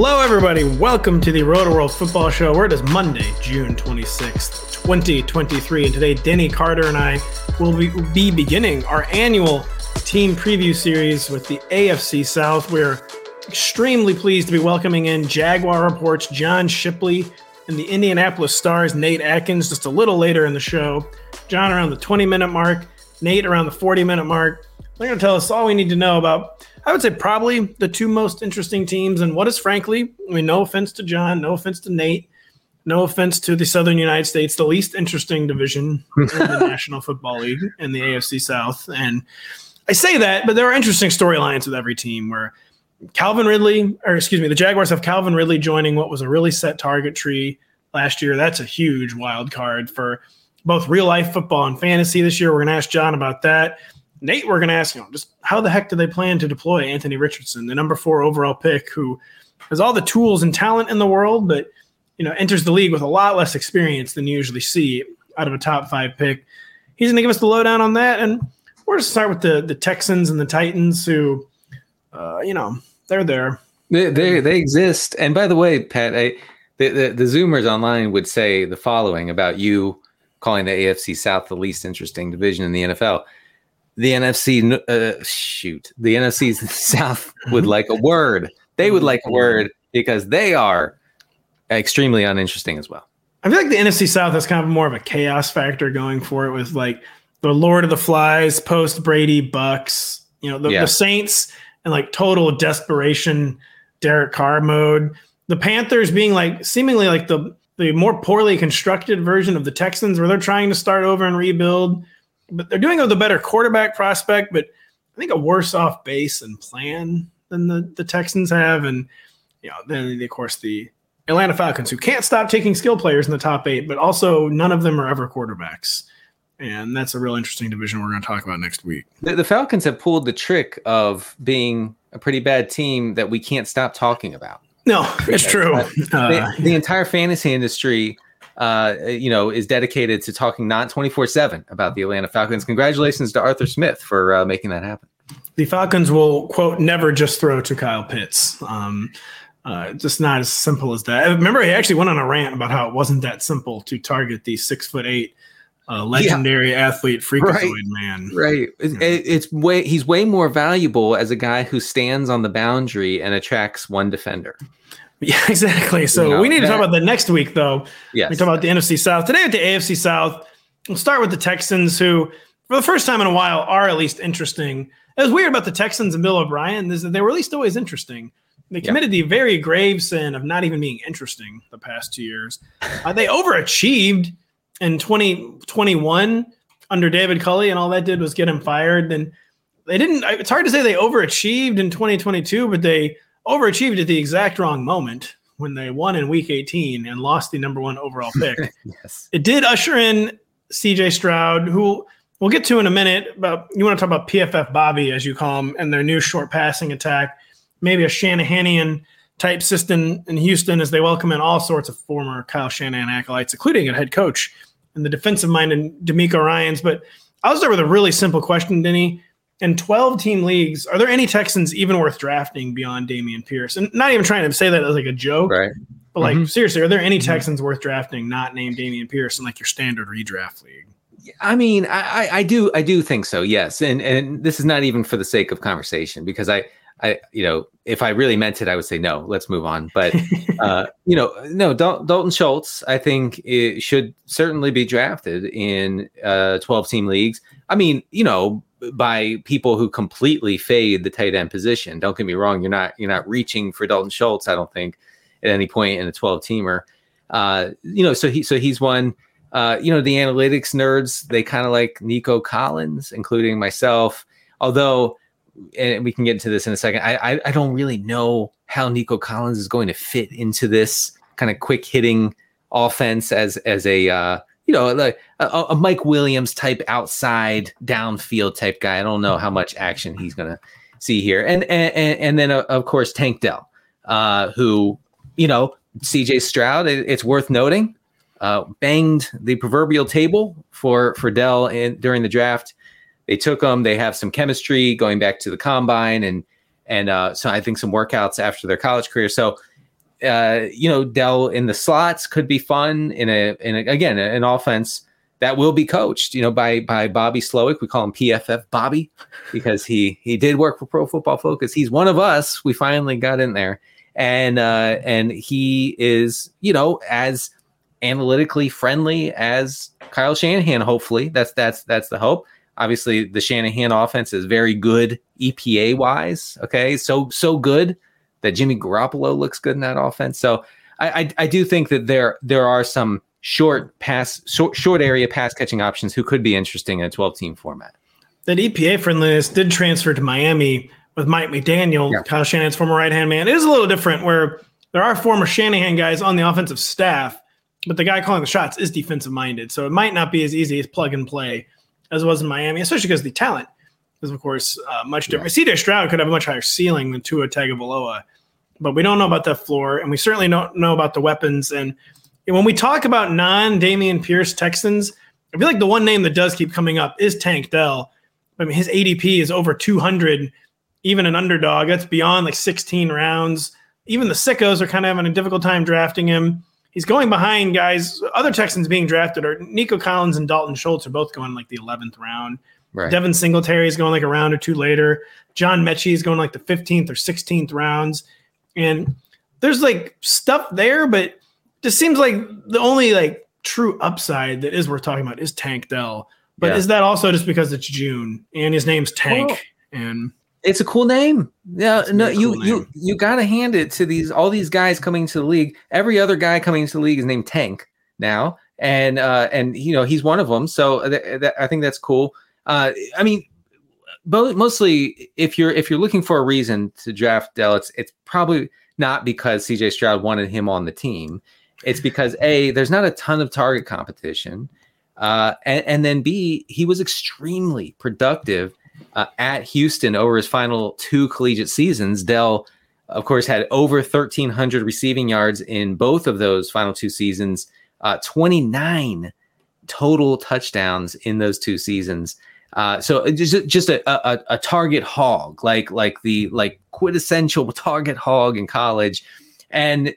Hello, everybody. Welcome to the Rotoworld Football Show. Where it is Monday, June 26th, 2023. And today, Denny Carter and I will be, be beginning our annual team preview series with the AFC South. We're extremely pleased to be welcoming in Jaguar Reports John Shipley and the Indianapolis Stars Nate Atkins just a little later in the show. John around the 20 minute mark, Nate around the 40 minute mark. They're going to tell us all we need to know about I would say probably the two most interesting teams, and what is frankly, I mean, no offense to John, no offense to Nate, no offense to the Southern United States, the least interesting division in the National Football League in the AFC South. And I say that, but there are interesting storylines with every team where Calvin Ridley, or excuse me, the Jaguars have Calvin Ridley joining what was a really set target tree last year. That's a huge wild card for both real life football and fantasy this year. We're going to ask John about that. Nate, we're going to ask him just how the heck do they plan to deploy Anthony Richardson, the number four overall pick, who has all the tools and talent in the world, but you know enters the league with a lot less experience than you usually see out of a top five pick. He's going to give us the lowdown on that, and we're going to start with the the Texans and the Titans, who, uh, you know, they're there. They, they they exist. And by the way, Pat, I, the, the the Zoomers online would say the following about you calling the AFC South the least interesting division in the NFL the NFC uh, shoot the NFC South would like a word. They would like a word because they are extremely uninteresting as well. I feel like the NFC South has kind of more of a chaos factor going for it with like the Lord of the Flies post Brady Bucks, you know, the, yeah. the Saints and like total desperation Derek Carr mode. The Panthers being like seemingly like the the more poorly constructed version of the Texans where they're trying to start over and rebuild but they're doing it with a better quarterback prospect, but I think a worse off base and plan than the, the Texans have. And, you know, then of course the Atlanta Falcons, who can't stop taking skill players in the top eight, but also none of them are ever quarterbacks. And that's a real interesting division we're going to talk about next week. The, the Falcons have pulled the trick of being a pretty bad team that we can't stop talking about. No, it's true. Uh, the, the entire fantasy industry uh, you know, is dedicated to talking not 24 7 about the Atlanta Falcons. Congratulations to Arthur Smith for uh, making that happen. The Falcons will, quote, never just throw to Kyle Pitts. Um, uh, just not as simple as that. I remember he actually went on a rant about how it wasn't that simple to target the six foot eight uh, legendary yeah. athlete freakazoid right. man. Right. It, it's way he's way more valuable as a guy who stands on the boundary and attracts one defender. Yeah, exactly. So you know, we need that, to talk about the next week, though. Yes. We talk about the NFC South today at the AFC South. We'll start with the Texans, who, for the first time in a while, are at least interesting. It was weird about the Texans and Bill O'Brien is that they were at least always interesting. They committed yeah. the very grave sin of not even being interesting the past two years. Uh, they overachieved in 2021 under David Culley, and all that did was get him fired. And they didn't. It's hard to say they overachieved in 2022, but they overachieved at the exact wrong moment when they won in week 18 and lost the number one overall pick. yes. It did usher in CJ Stroud, who we'll get to in a minute. But you want to talk about PFF Bobby, as you call him, and their new short passing attack, maybe a Shanahanian type system in Houston as they welcome in all sorts of former Kyle Shanahan acolytes, including a head coach and the defensive mind minded DeMeco Ryans. But I was there with a really simple question, Denny. In 12 team leagues, are there any Texans even worth drafting beyond Dameon Pierce? And not even trying to say that as like a joke, right? But like mm-hmm. seriously, are there any Texans worth drafting not named Dameon Pierce in like your standard redraft league? I mean, I, I do I do think so, yes. And and this is not even for the sake of conversation because I I you know if I really meant it, I would say no. Let's move on. But uh, you know, no, Dal- Dalton Schultz, I think it should certainly be drafted in uh, twelve team leagues. I mean, you know, by people who completely fade the tight end position. Don't get me wrong; you're not you're not reaching for Dalton Schultz. I don't think at any point in a 12 teamer. Uh, you know, so he so he's one. Uh, you know, the analytics nerds they kind of like Nico Collins, including myself. Although, and we can get into this in a second. I, I I don't really know how Nico Collins is going to fit into this kind of quick hitting offense as as a uh, you know, like a, a, Mike Williams type outside downfield type guy. I don't know how much action he's going to see here. And and and then uh, of course Tank Dell, uh, who you know C.J. Stroud. It, it's worth noting, uh, banged the proverbial table for for Dell in, during the draft. They took him. They have some chemistry going back to the combine and and uh, so I think some workouts after their college career. So uh, you know, Dell in the slots could be fun in a in a, again an offense that will be coached, you know, by by Bobby Slowik. We call him PFF Bobby because he he did work for Pro Football Focus. He's one of us. We finally got in there, and uh, and he is you know as analytically friendly as Kyle Shanahan. Hopefully, that's that's that's the hope. Obviously, the Shanahan offense is very good EPA wise. Okay, so so good that Jimmy Garoppolo looks good in that offense. So I, I, I do think that there there are some short pass short, short area pass catching options who could be interesting in a 12 team format. That EPA friendliness did transfer to Miami with Mike McDaniel, yeah. Kyle Shanahan's former right hand man. It is a little different where there are former Shanahan guys on the offensive staff, but the guy calling the shots is defensive minded. So it might not be as easy as plug and play as it was in Miami, especially because the talent is of course uh, much different. Yeah. CJ Stroud could have a much higher ceiling than Tua Tagovailoa, but we don't know about that floor, and we certainly don't know about the weapons. And, when we talk about non Dameon Pierce Texans, I feel like the one name that does keep coming up is Tank Dell. I mean, his ADP is over 200, even an underdog. That's beyond like 16 rounds. Even the sickos are kind of having a difficult time drafting him. He's going behind guys. Other Texans being drafted are Nico Collins and Dalton Schultz are both going like the 11th round. Right. Devin Singletary is going like a round or two later. John Metchie is going like the 15th or 16th rounds. And there's like stuff there, but just seems like the only like true upside that is worth talking about is Tank Dell. But yeah. is that also just because it's June and his name's Tank well, and it's a cool name. Yeah, no, you cool you you got to hand it to these all these guys coming to the league. Every other guy coming to the league is named Tank now, and uh, and you know he's one of them. So th- th- I think that's cool. Uh, I mean, bo- mostly if you're if you're looking for a reason to draft Dell, it's it's probably not because CJ Stroud wanted him on the team. It's because a there's not a ton of target competition, uh, and, and then b he was extremely productive uh, at Houston over his final two collegiate seasons. Dell, of course, had over 1,300 receiving yards in both of those final two seasons. Uh, 29 total touchdowns in those two seasons. Uh, so just just a, a, a target hog, like like the like quintessential target hog in college, and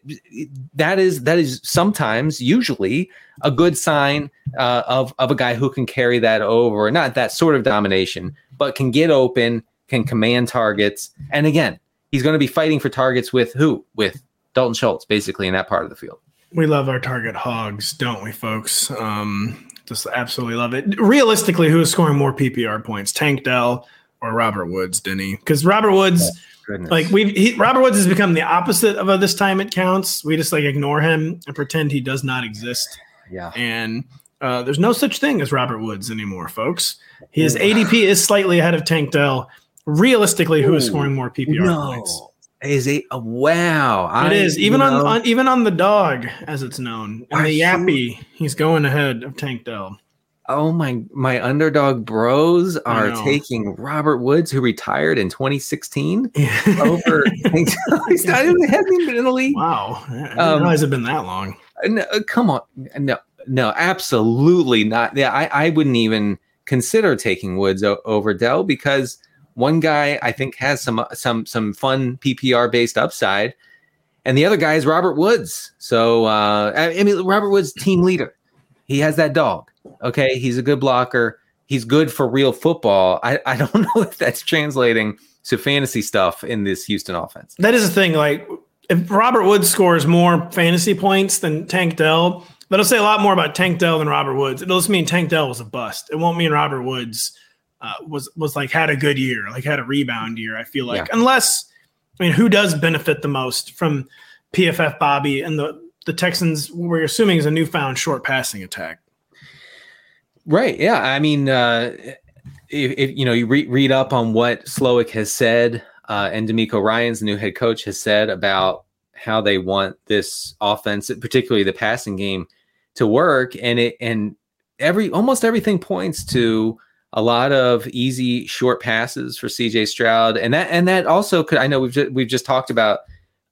that is that is sometimes usually a good sign uh, of of a guy who can carry that over, not that sort of domination, but can get open, can command targets, and again, he's going to be fighting for targets with who? With Dalton Schultz, basically in that part of the field. We love our target hogs, don't we, folks? Um, just absolutely love it. Realistically, who is scoring more PPR points, Tank Dell or Robert Woods, Denny? Because Robert Woods, oh, like we've he, Robert Woods has become the opposite of a this time it counts. We just like ignore him and pretend he does not exist. Yeah, and uh, there's no such thing as Robert Woods anymore, folks. His ADP is slightly ahead of Tank Dell. Realistically, who is scoring more PPR no. points? Is it? Uh, wow, it I, is even on, on, even on the dog, as it's known, and the Yappy. He's going ahead of Tank Dell. Oh my! My underdog bros are taking Robert Woods, who retired in 2016, over. he's not even hasn't been in the league. Wow, I didn't um, realize it been that long. No, uh, come on, no, no, absolutely not. Yeah, I, I wouldn't even consider taking Woods o- over Dell because One guy I think has some some some fun PPR based upside, and the other guy is Robert Woods. So uh, I mean, Robert Woods, team leader. He has that dog. Okay, he's a good blocker. He's good for real football. I, I don't know if that's translating to fantasy stuff in this Houston offense. That is the thing. Like, if Robert Woods scores more fantasy points than Tank Dell, that'll say a lot more about Tank Dell than Robert Woods. It'll just mean Tank Dell was a bust. It won't mean Robert Woods uh, was was like had a good year, like had a rebound year. I feel like yeah. unless I mean, who does benefit the most from PFF Bobby and the the Texans? We're assuming is a newfound short passing attack. Right. Yeah. I mean, uh, if, if you know, you re- read up on what Slowik has said, uh, and DeMeco Ryans, the new head coach, has said about how they want this offense, particularly the passing game, to work, and it and every almost everything points to a lot of easy short passes for CJ Stroud, and that and that also could. I know we've just, we've just talked about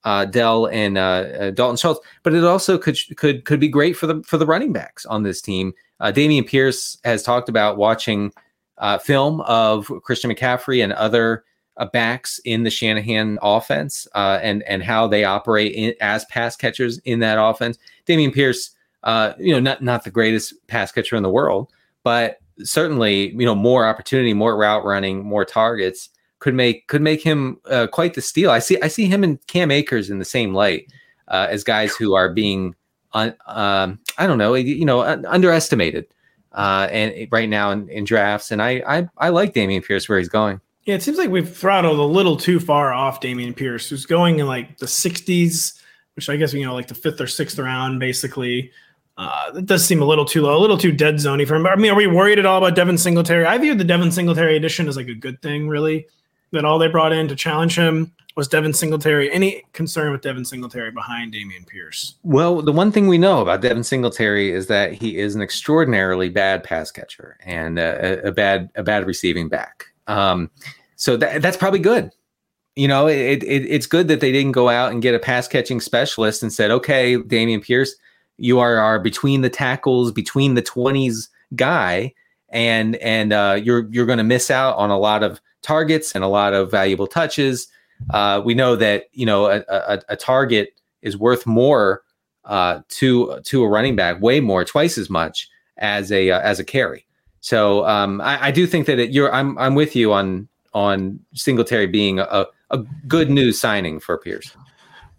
uh, Dell and uh, uh, Dalton Schultz, but it also could could could be great for the for the running backs on this team. Uh, Dameon Pierce has talked about watching uh, film of Christian McCaffrey and other uh, backs in the Shanahan offense uh, and and how they operate in, as pass catchers in that offense. Dameon Pierce, you know, not not the greatest pass catcher in the world, but certainly you know more opportunity, more route running, more targets could make could make him uh, quite the steal. I see I see him and Cam Akers in the same light uh, as guys who are being un, um, I don't know you know underestimated uh, and right now in, in, drafts. And I, I I like Dameon Pierce where he's going. Yeah, it seems like we've throttled a little too far off Dameon Pierce, who's going in like the 60s, which I guess you know like the fifth or sixth round basically. Uh, that does seem a little too low, a little too dead zoney for him. I mean, are we worried at all about Devin Singletary? I viewed the Devin Singletary addition as like a good thing, really. That all they brought in to challenge him was Devin Singletary. Any concern with Devin Singletary behind Dameon Pierce? Well, the one thing we know about Devin Singletary is that he is an extraordinarily bad pass catcher and a, a bad a bad receiving back. Um, so that, that's probably good. You know, it, it, it's good that they didn't go out and get a pass catching specialist and said, okay, Dameon Pierce, you are our between the tackles, between the twenties guy, and and uh, you're you're going to miss out on a lot of targets and a lot of valuable touches. Uh, we know that you know a, a, a target is worth more uh, to to a running back, way more, twice as much as a uh, as a carry. So um, I, I, do think that it, you're I'm I'm with you on on Singletary being a, a good news signing for Pierce.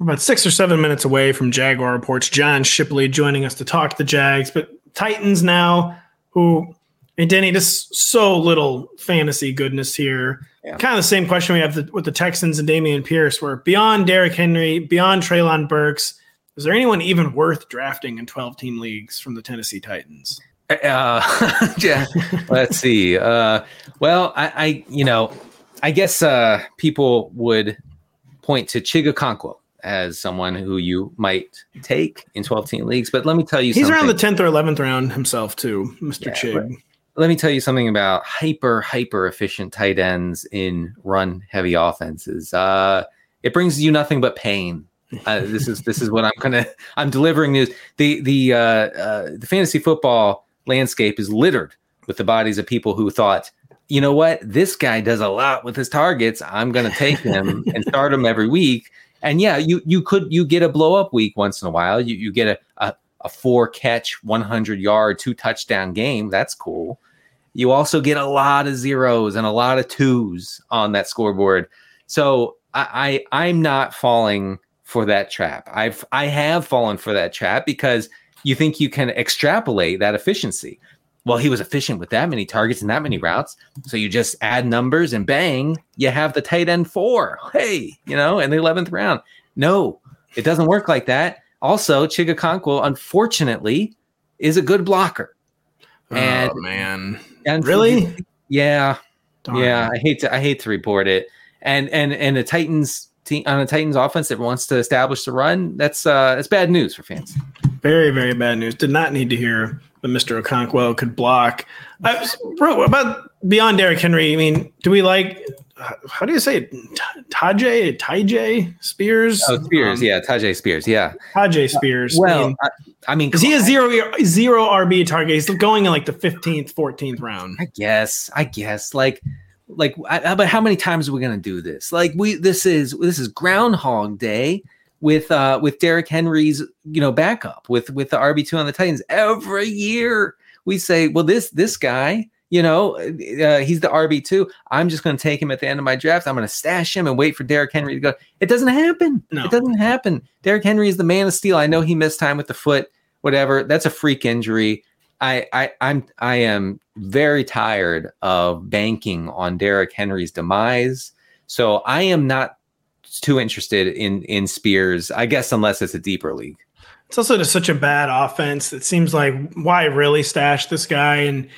We're about six or seven minutes away from Jaguar reports. John Shipley joining us to talk the Jags, but Titans now, who and Denny, just so little fantasy goodness here. Yeah. Kind of the same question we have the, with the Texans and Dameon Pierce, where beyond Derrick Henry, beyond Treylon Burks, is there anyone even worth drafting in 12 team leagues from the Tennessee Titans? Uh, yeah, let's see. Uh, well, I, I, you know, I guess uh, people would point to Chig Okonkwo as someone who you might take in 12 team leagues. But let me tell you, he's something. around the 10th or 11th round himself too, Mr. Yeah, Chig let me tell you something about hyper hyper efficient tight ends in run heavy offenses. Uh, it brings you nothing but pain. Uh, this is this is what I'm gonna I'm delivering news. The the uh, uh, the fantasy football landscape is littered with the bodies of people who thought, you know what, this guy does a lot with his targets. I'm gonna take him and start him every week. And yeah, you you could you get a blow up week once in a while. You you get a, a a four catch, 100 yard, two touchdown game. That's cool. You also get a lot of zeros and a lot of twos on that scoreboard. So I, I I'm not falling for that trap. I've I have fallen for that trap because you think you can extrapolate that efficiency. Well, he was efficient with that many targets and that many routes. So you just add numbers and bang, you have the tight end four. Hey, you know, in the 11th round. No, it doesn't work like that. Also, Chig Okonkwo, unfortunately, is a good blocker. Oh, and, oh man. And really? Yeah. Darn. Yeah. I hate to I hate to report it. And and and the Titans team on a Titans offense that wants to establish the run, that's uh that's bad news for fans. Very, very bad news. Did not need to hear Mr. Okonkwo could block. Uh, bro, about beyond Derrick Henry, I mean, do we like how do you say it? Tajay Tyjae Spears? Oh, Spears, um, yeah, Tajay Spears, yeah. Tajay Spears. Well, I mean, I, I mean he has zero zero RB target? He's going in like the fifteenth, fourteenth round. I guess. I guess. Like, like, I, but how many times are we going to do this? Like, we this is this is Groundhog Day with uh with Derrick Henry's you know backup with with the RB two on the Titans every year. We say, well, this this guy, you know, uh, he's the RB two. I'm just going to take him at the end of my draft. I'm going to stash him and wait for Derrick Henry to go. It doesn't happen. No. It doesn't happen. Derrick Henry is the man of steel. I know he missed time with the foot, whatever. That's a freak injury. I, I I'm I am very tired of banking on Derrick Henry's demise. So I am not too interested in in Spears, I guess, unless it's a deeper league. It's also just such a bad offense. It seems like why really stash this guy? And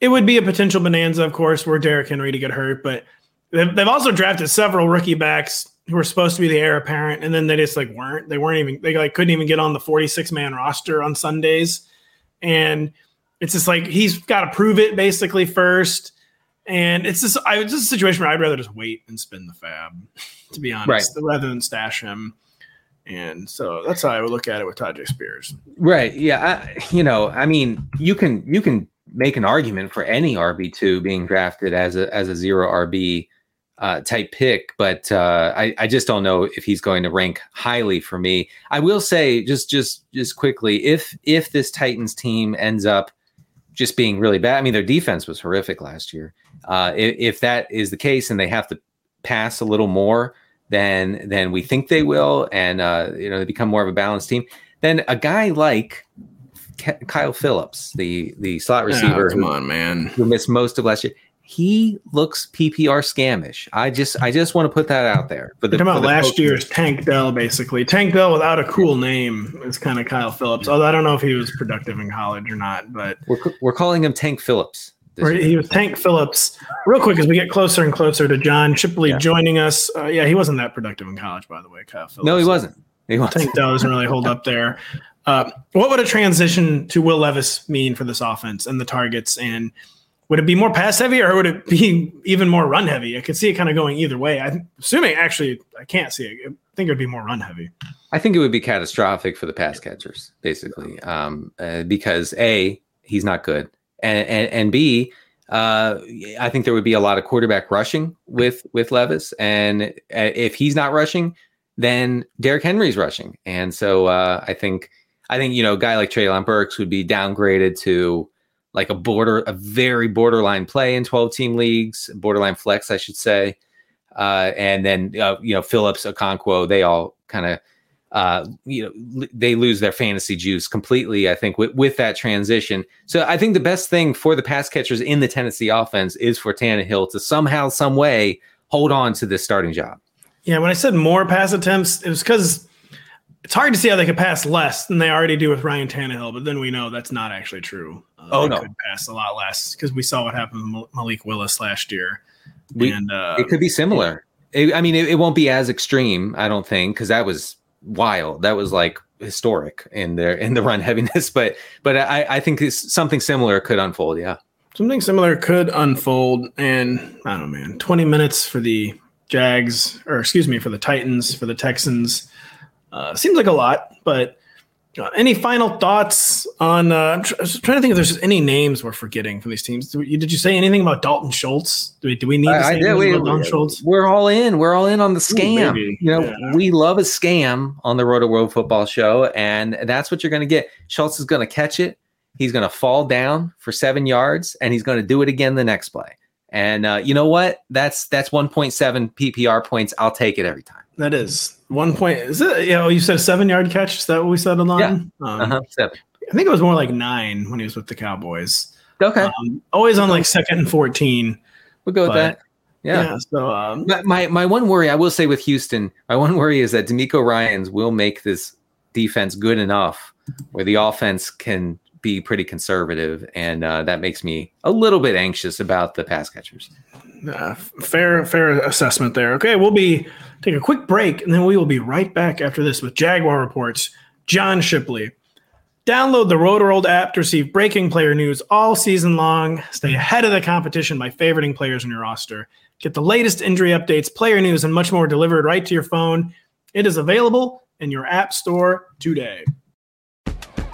it would be a potential bonanza, of course, were Derrick Henry to get hurt. But they've, they've also drafted several rookie backs who were supposed to be the heir apparent, and then they just like weren't. They weren't even. They like couldn't even get on the 46 man roster on Sundays, and it's just like he's got to prove it basically first. And it's just I it's just a situation where I'd rather just wait and spin the fab, to be honest, rather than stash him. And so that's how I would look at it with Tajay Spears. Right. Yeah. I, you know, I mean, you can you can make an argument for any RB two being drafted as a as a zero RB uh, type pick, but uh, I I just don't know if he's going to rank highly for me. I will say just just just quickly, if if this Titans team ends up just being really bad, I mean, their defense was horrific last year. Uh, if, if that is the case, and they have to pass a little more than than we think they will, and uh, you know they become more of a balanced team, then a guy like Ke- Kyle Phillips, the the slot receiver, come who, on, man. who missed most of last year, he looks PPR scamish. I just I just want to put that out there. But You're talking about last year's Tank Dell, basically. Tank Dell without a cool name is kind of Kyle Phillips. Although I don't know if he was productive in college or not, but we're we're calling him Tank Phillips. Or he was Tank Phillips. Real quick, as we get closer and closer to John Shipley Yeah. joining us. Uh, yeah, he wasn't that productive in college, by the way. Kyle Phillips. No, he wasn't. He wasn't. Tank doesn't really hold up there. Uh, what would a transition to Will Levis mean for this offense and the targets? And would it be more pass heavy or would it be even more run heavy? I could see it kind of going either way. I'm assuming actually I can't see it. I think it would be more run heavy. I think it would be catastrophic for the pass catchers, basically, um, uh, because a he's not good, and and, and b uh, I think there would be a lot of quarterback rushing with with Levis, and uh, if he's not rushing, then Derrick Henry's rushing, and so uh, I think I think you know a guy like Treylon Burks would be downgraded to like a border a very borderline play in 12 team leagues, borderline flex, I should say, uh, and then uh, you know Phillips, Okonkwo, they all kind of uh, you know, l- they lose their fantasy juice completely. I think with, with that transition. So I think the best thing for the pass catchers in the Tennessee offense is for Tannehill to somehow, some way, hold on to this starting job. Yeah, when I said more pass attempts, it was because it's hard to see how they could pass less than they already do with Ryan Tannehill. But then we know that's not actually true. Uh, Oh, they no. could pass a lot less because we saw what happened with Malik Willis last year. We- and uh, it could be similar. It- I mean, it, it won't be as extreme, I don't think, because that was wild. That was like historic in their in the run heaviness. But but I, I think something similar could unfold. Yeah. something similar could unfold. And I don't know, man. Twenty minutes for the Jags, or excuse me, for the Titans, for the Texans. Uh, seems like a lot, but uh, any final thoughts on? Uh, I'm, tr- I was trying to think if there's any names we're forgetting from these teams. Did, we, did you say anything about Dalton Schultz? Do we, do we need to I- say I did. We- about Dalton Schultz? We're all in. We're all in on the scam. baby. you know, Yeah. we love a scam on the Rotoworld Football Show, and that's what you're going to get. Schultz is going to catch it. He's going to fall down for seven yards, and he's going to do it again the next play. And uh, you know what? That's that's 1.7 PPR points. I'll take it every time. That is one point. Is it? You know, you said a seven yard catch. Is that what we said on? Yeah. Um, Uh-huh. Seven. I think it was more like nine when he was with the Cowboys. Okay, Um, always on like second and fourteen. we'll go with but- that. Yeah. Yeah. so um, My, my my one worry, I will say with Houston, my one worry is that DeMeco Ryans will make this defense good enough where the offense can be pretty conservative, and uh, that makes me a little bit anxious about the pass catchers. uh, fair fair assessment there. Okay, we'll be take a quick break and then we will be right back after this with Jaguar reports. John Shipley. Download the Rotoworld app to receive breaking player news all season long. Stay ahead of the competition by favoriting players on your roster. Get the latest injury updates, player news, and much more delivered right to your phone. It is available in your app store today.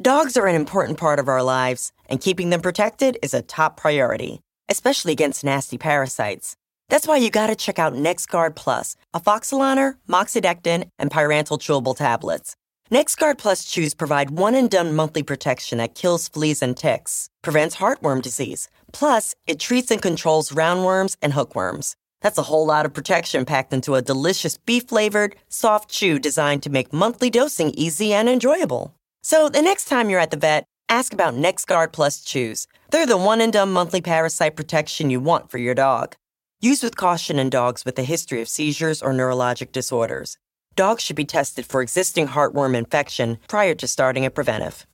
Dogs are an important part of our lives, and keeping them protected is a top priority, especially against nasty parasites. That's why you gotta check out NexGard Plus, afoxolaner, moxidectin, and pyrantel chewable tablets. NexGard Plus chews provide one and done monthly protection that kills fleas and ticks, prevents heartworm disease. Plus, it treats and controls roundworms and hookworms. That's a whole lot of protection packed into a delicious beef flavored, soft chew designed to make monthly dosing easy and enjoyable. So the next time you're at the vet, ask about NexGard Plus chews. They're the one and done monthly parasite protection you want for your dog. Use with caution in dogs with a history of seizures or neurologic disorders. Dogs should be tested for existing heartworm infection prior to starting a preventive.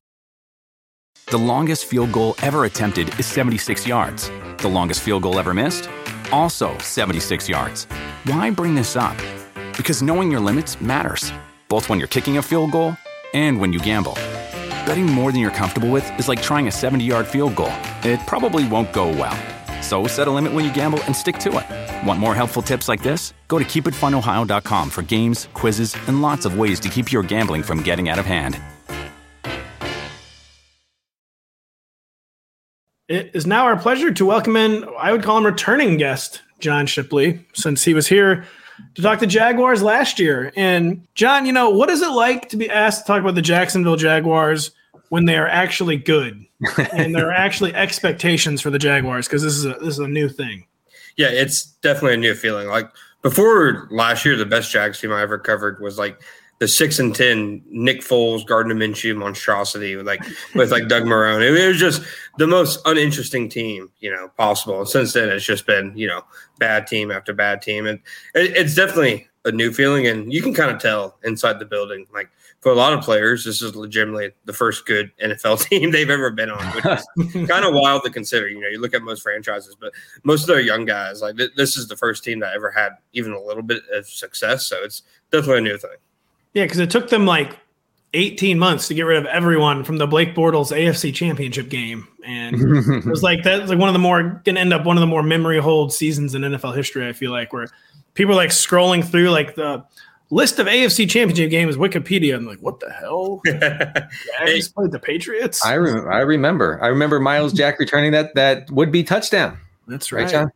The longest field goal ever attempted is 76 yards. The longest field goal ever missed? Also 76 yards. Why bring this up? Because knowing your limits matters, both when you're kicking a field goal and when you gamble. Betting more than you're comfortable with is like trying a 70 yard field goal, it probably won't go well. So set a limit when you gamble and stick to it. Want more helpful tips like this? Go to keepitfunohio.com for games, quizzes, and lots of ways to keep your gambling from getting out of hand. It is now our pleasure to welcome in, I would call him returning guest, John Shipley, since he was here to talk to Jaguars last year. And John, you know, what is it like to be asked to talk about the Jacksonville Jaguars when they are actually good and there are actually expectations for the Jaguars? Because this is a this is a new thing. Yeah, it's definitely a new feeling. Like before last year, the best Jags team I ever covered was like the six and ten Nick Foles, Gardner Minshew monstrosity with like with like Doug Marrone. It was just the most uninteresting team, you know, possible. And since then, it's just been you know bad team after bad team, and it, it's definitely a new feeling. And you can kind of tell inside the building, like for a lot of players, this is legitimately the first good NFL team they've ever been on, which is kind of wild to consider. You know, you look at most franchises, but most of their young guys, like th- this is the first team that ever had even a little bit of success. So it's definitely a new thing. Yeah, because it took them like 18 months to get rid of everyone from the Blake Bortles AFC Championship game, and it was like that's like one of the more going to end up one of the more memory hold seasons in NFL history. I feel like where people are like scrolling through like the list of AFC Championship games Wikipedia and like what the hell? Jags played the Patriots. I remember. I remember. I remember Myles Jack returning that that would be touchdown. That's Right, right. John?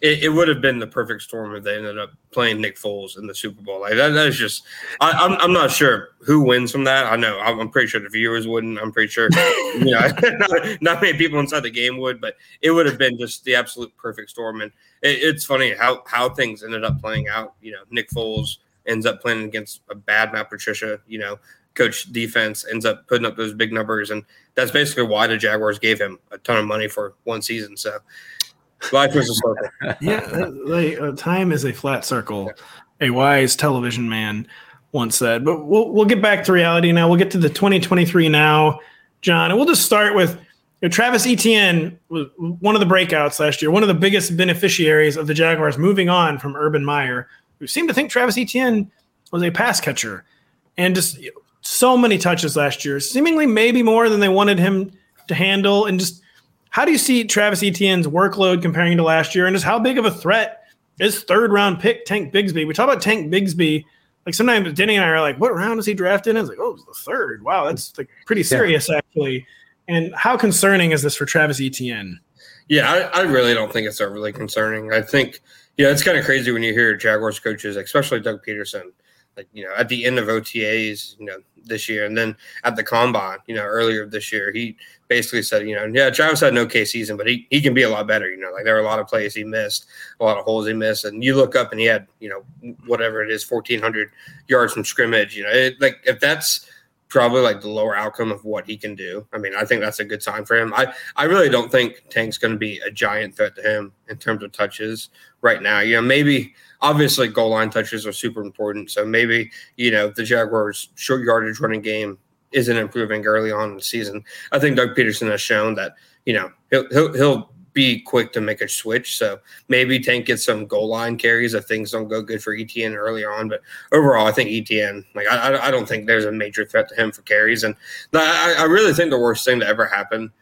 It, it would have been the perfect storm if they ended up playing Nick Foles in the Super Bowl. Like that, that is just, I, I'm, I'm not sure who wins from that. I know I'm, I'm pretty sure the viewers wouldn't. I'm pretty sure, you know, not, not many people inside the game would, but it would have been just the absolute perfect storm. And it, it's funny how how things ended up playing out. You know, Nick Foles ends up playing against a bad Matt Patricia. You know, coach defense ends up putting up those big numbers, and that's basically why the Jaguars gave him a ton of money for one season. So. Life was a circle. yeah, like uh, time is a flat circle. A wise television man once said. But we'll we'll get back to reality now. We'll get to the 2023 now, John, and we'll just start with you know, Travis Etienne was one of the breakouts last year, one of the biggest beneficiaries of the Jaguars moving on from Urban Meyer, who seemed to think Travis Etienne was a pass catcher, and just you know, so many touches last year, seemingly maybe more than they wanted him to handle, and just how do you see Travis Etienne's workload comparing to last year, and just how big of a threat is third round pick Tank Bigsby? We talk about Tank Bigsby. Like sometimes Denny and I are like, "What round is he drafted?" in? It's like, "Oh, it's the third. Wow, that's like pretty serious actually." And how concerning is this for Travis Etienne? Yeah, I, I really don't think it's overly concerning. I think, yeah, it's kind of crazy when you hear Jaguars coaches, especially Doug Pederson, like, you know, at the end of OTAs, you know, this year, and then at the combine, you know, earlier this year, he basically said, you know, yeah, Travis had an okay season, but he, he can be a lot better. You know, like there are a lot of plays he missed, a lot of holes he missed. And you look up and he had, you know, whatever it is, 1,400 yards from scrimmage. You know, it, like if that's, probably like the lower outcome of what he can do. I mean, I think that's a good sign for him. I, I really don't think Tank's going to be a giant threat to him in terms of touches right now. You know, maybe obviously goal line touches are super important. So maybe, you know, the Jaguars short yardage running game isn't improving early on in the season. I think Doug Pederson has shown that, you know, he'll he'll, he'll be quick to make a switch. So maybe Tank gets some goal line carries if things don't go good for Etienne early on. But overall, I think Etienne, like I, I don't think there's a major threat to him for carries. And I, I really think the worst thing to ever happen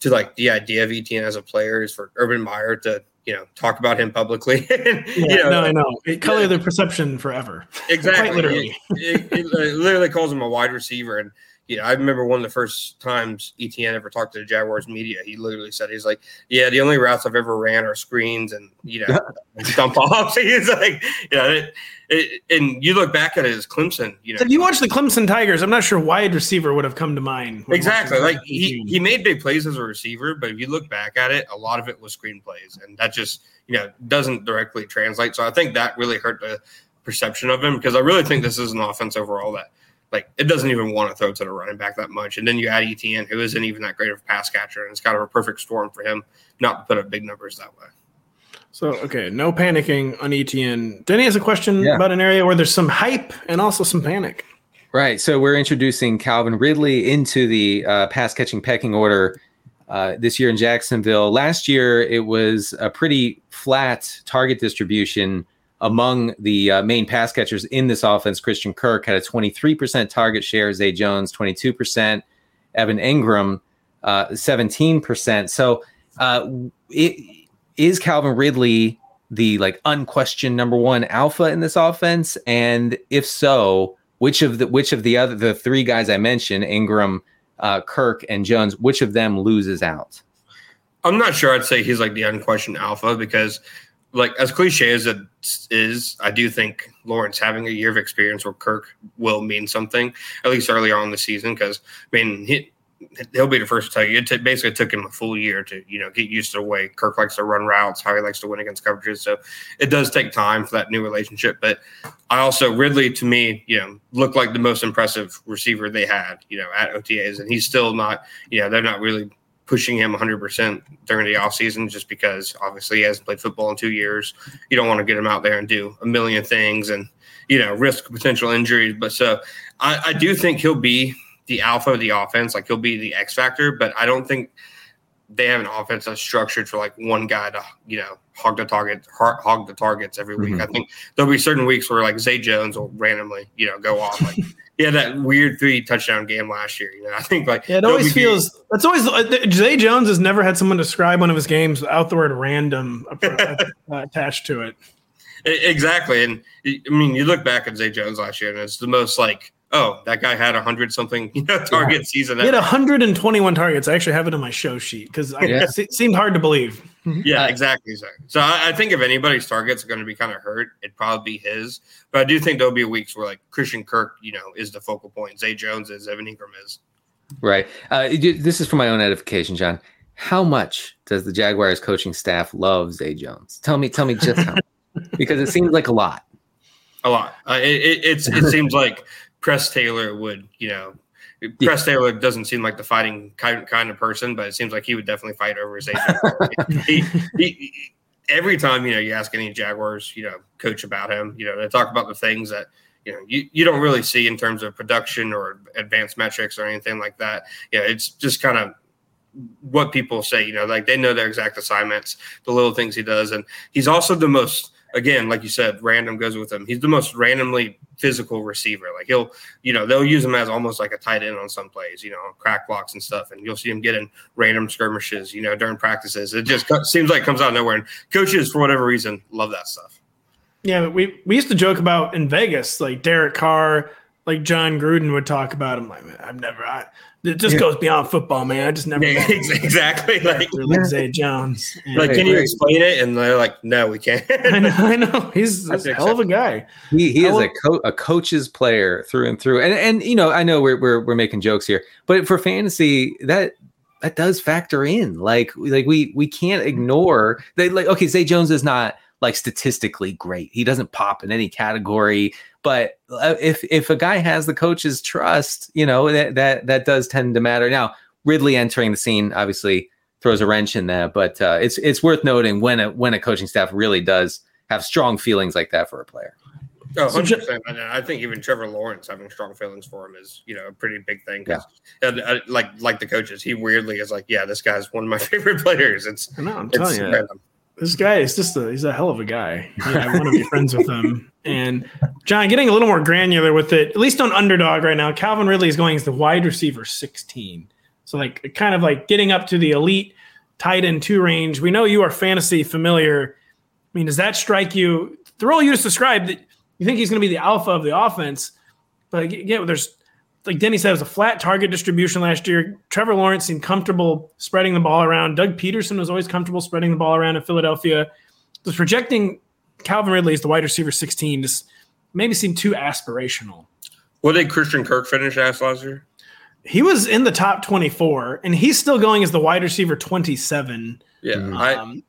to like the idea of Etienne as a player is for Urban Meyer to you know talk about him publicly. yeah, you know, no, I know. It color yeah. their perception forever. Exactly. literally. It, it, it, literally calls him a wide receiver, and you know, I remember one of the first times Etienne ever talked to the Jaguars media. He literally said, "He's like, yeah, the only routes I've ever ran are screens and you know, dump offs." He's like, you know, it, it, and you look back at it as Clemson. You know, if you watch the Clemson Tigers, I'm not sure wide receiver would have come to mind. Exactly, like he he made big plays as a receiver, but if you look back at it, a lot of it was screen plays, and that just you know doesn't directly translate. So I think that really hurt the perception of him because I really think this is an offense overall that like it doesn't even want to throw to the running back that much. And then you add Etienne, who isn't even that great of a pass catcher, and it's kind of a perfect storm for him not to put up big numbers that way. So okay, no panicking on Etienne. Denny has a question yeah. about an area where there's some hype and also some panic. Right. So we're introducing Calvin Ridley into the uh, pass catching pecking order uh, this year in Jacksonville. Last year it was a pretty flat target distribution among the uh, main pass catchers in this offense, Christian Kirk had a 23% target share, Zay Jones 22%, Evan Engram uh, 17%. So uh, it, is Calvin Ridley the like unquestioned number one alpha in this offense? And if so, which of the which of the other the three guys I mentioned, Engram, uh, Kirk, and Jones, which of them loses out? I'm not sure. I'd say he's like the unquestioned alpha because like as cliche as it is, I do think Lawrence having a year of experience with Kirk will mean something, at least early on in the season. Because I mean, he he'll be the first to tell you. It t- basically took him a full year to you know get used to the way Kirk likes to run routes, how he likes to win against coverages. So it does take time for that new relationship. But I also Ridley to me, you know, looked like the most impressive receiver they had, you know, at OTAs, and he's still not. You know, they're not really pushing him 100% during the offseason just because obviously he hasn't played football in two years. You don't want to get him out there and do a million things and, you know, risk potential injuries. But so I, I do think he'll be the alpha of the offense. Like he'll be the X factor, but I don't think they have an offense that's structured for like one guy to, you know, hog the target, hog the targets every week. Mm-hmm. I think there'll be certain weeks where like Zay Jones will randomly, you know, go off. Like he had that weird three touchdown game last year. You know, I think like yeah, it always feels. That's always uh, Zay Jones has never had someone describe one of his games without the word random uh, attached to it. Exactly, and I mean, you look back at Zay Jones last year, and it's the most like oh, that guy had a hundred something you know, target yeah. season. He had 121 targets. I actually have it on my show sheet because yeah. it seemed hard to believe. Yeah, exactly. So, so I, I, think if anybody's targets are going to be kind of hurt, it'd probably be his. But I do think there'll be weeks where like Christian Kirk, you know, is the focal point. Zay Jones is, Evan Engram is. Right. Uh, this is for my own edification, John. How much does the Jaguars coaching staff love Zay Jones? Tell me, tell me just how, because it seems like a lot. A lot. Uh, it, it, it's it seems like Press Taylor would, you know, Press Taylor doesn't seem like the fighting kind, kind of person, but it seems like he would definitely fight over his agent. he, he, every time, you know, you ask any Jaguars, you know, coach about him, you know, they talk about the things that, you know, you, you don't really see in terms of production or advanced metrics or anything like that. Yeah, it's just kind of what people say, you know, like they know their exact assignments, the little things he does. And he's also the most again, like you said, random goes with him. He's the most randomly physical receiver. Like he'll, you know, they'll use him as almost like a tight end on some plays, you know, crack blocks and stuff. And you'll see him getting random skirmishes, you know, during practices. It just seems like comes out of nowhere. And coaches, for whatever reason, love that stuff. Yeah, we we used to joke about in Vegas, like Derek Carr, like Jon Gruden would talk about him. Like, I've never, I, it just yeah. goes beyond football, man. I just never yeah, exactly like Lindsay Jones. And like, can you explain it? And they're like, no, we can't. I know, I know. He's a hell of a guy. He he is a co- a coach's player through and through. And and you know, I know we're we're we're making jokes here, but for fantasy, that that does factor in. Like like we we can't ignore that. Like okay, Zay Jones is not like statistically great. He doesn't pop in any category. But uh, if if a guy has the coach's trust, you know that that that does tend to matter. Now Ridley entering the scene obviously throws a wrench in there, but uh, it's it's worth noting when a when a coaching staff really does have strong feelings like that for a player. Oh, 100%. And I think even Trevor Lawrence having strong feelings for him is, you know, a pretty big thing. 'cause, uh, like like the coaches, he weirdly is like, yeah, this guy's one of my favorite players. It's I know, I'm it's telling you. random. This guy is just a he's a hell of a guy. Yeah, I want to be friends with him. And John, getting a little more granular with it, at least on underdog right now, Calvin Ridley is going as the wide receiver 16. So like kind of like getting up to the elite tight end two range. We know you are fantasy familiar. I mean, does that strike you? The role you just described, you think he's going to be the alpha of the offense, but again, there's like Denny said, it was a flat target distribution last year. Trevor Lawrence seemed comfortable spreading the ball around. Doug Pederson was always comfortable spreading the ball around in Philadelphia. Just projecting Calvin Ridley as the wide receiver 16 just maybe seemed too aspirational. What did Christian Kirk finish as last year? He was in the top 24, and he's still going as the wide receiver 27. Yeah. Mhm. I, Um,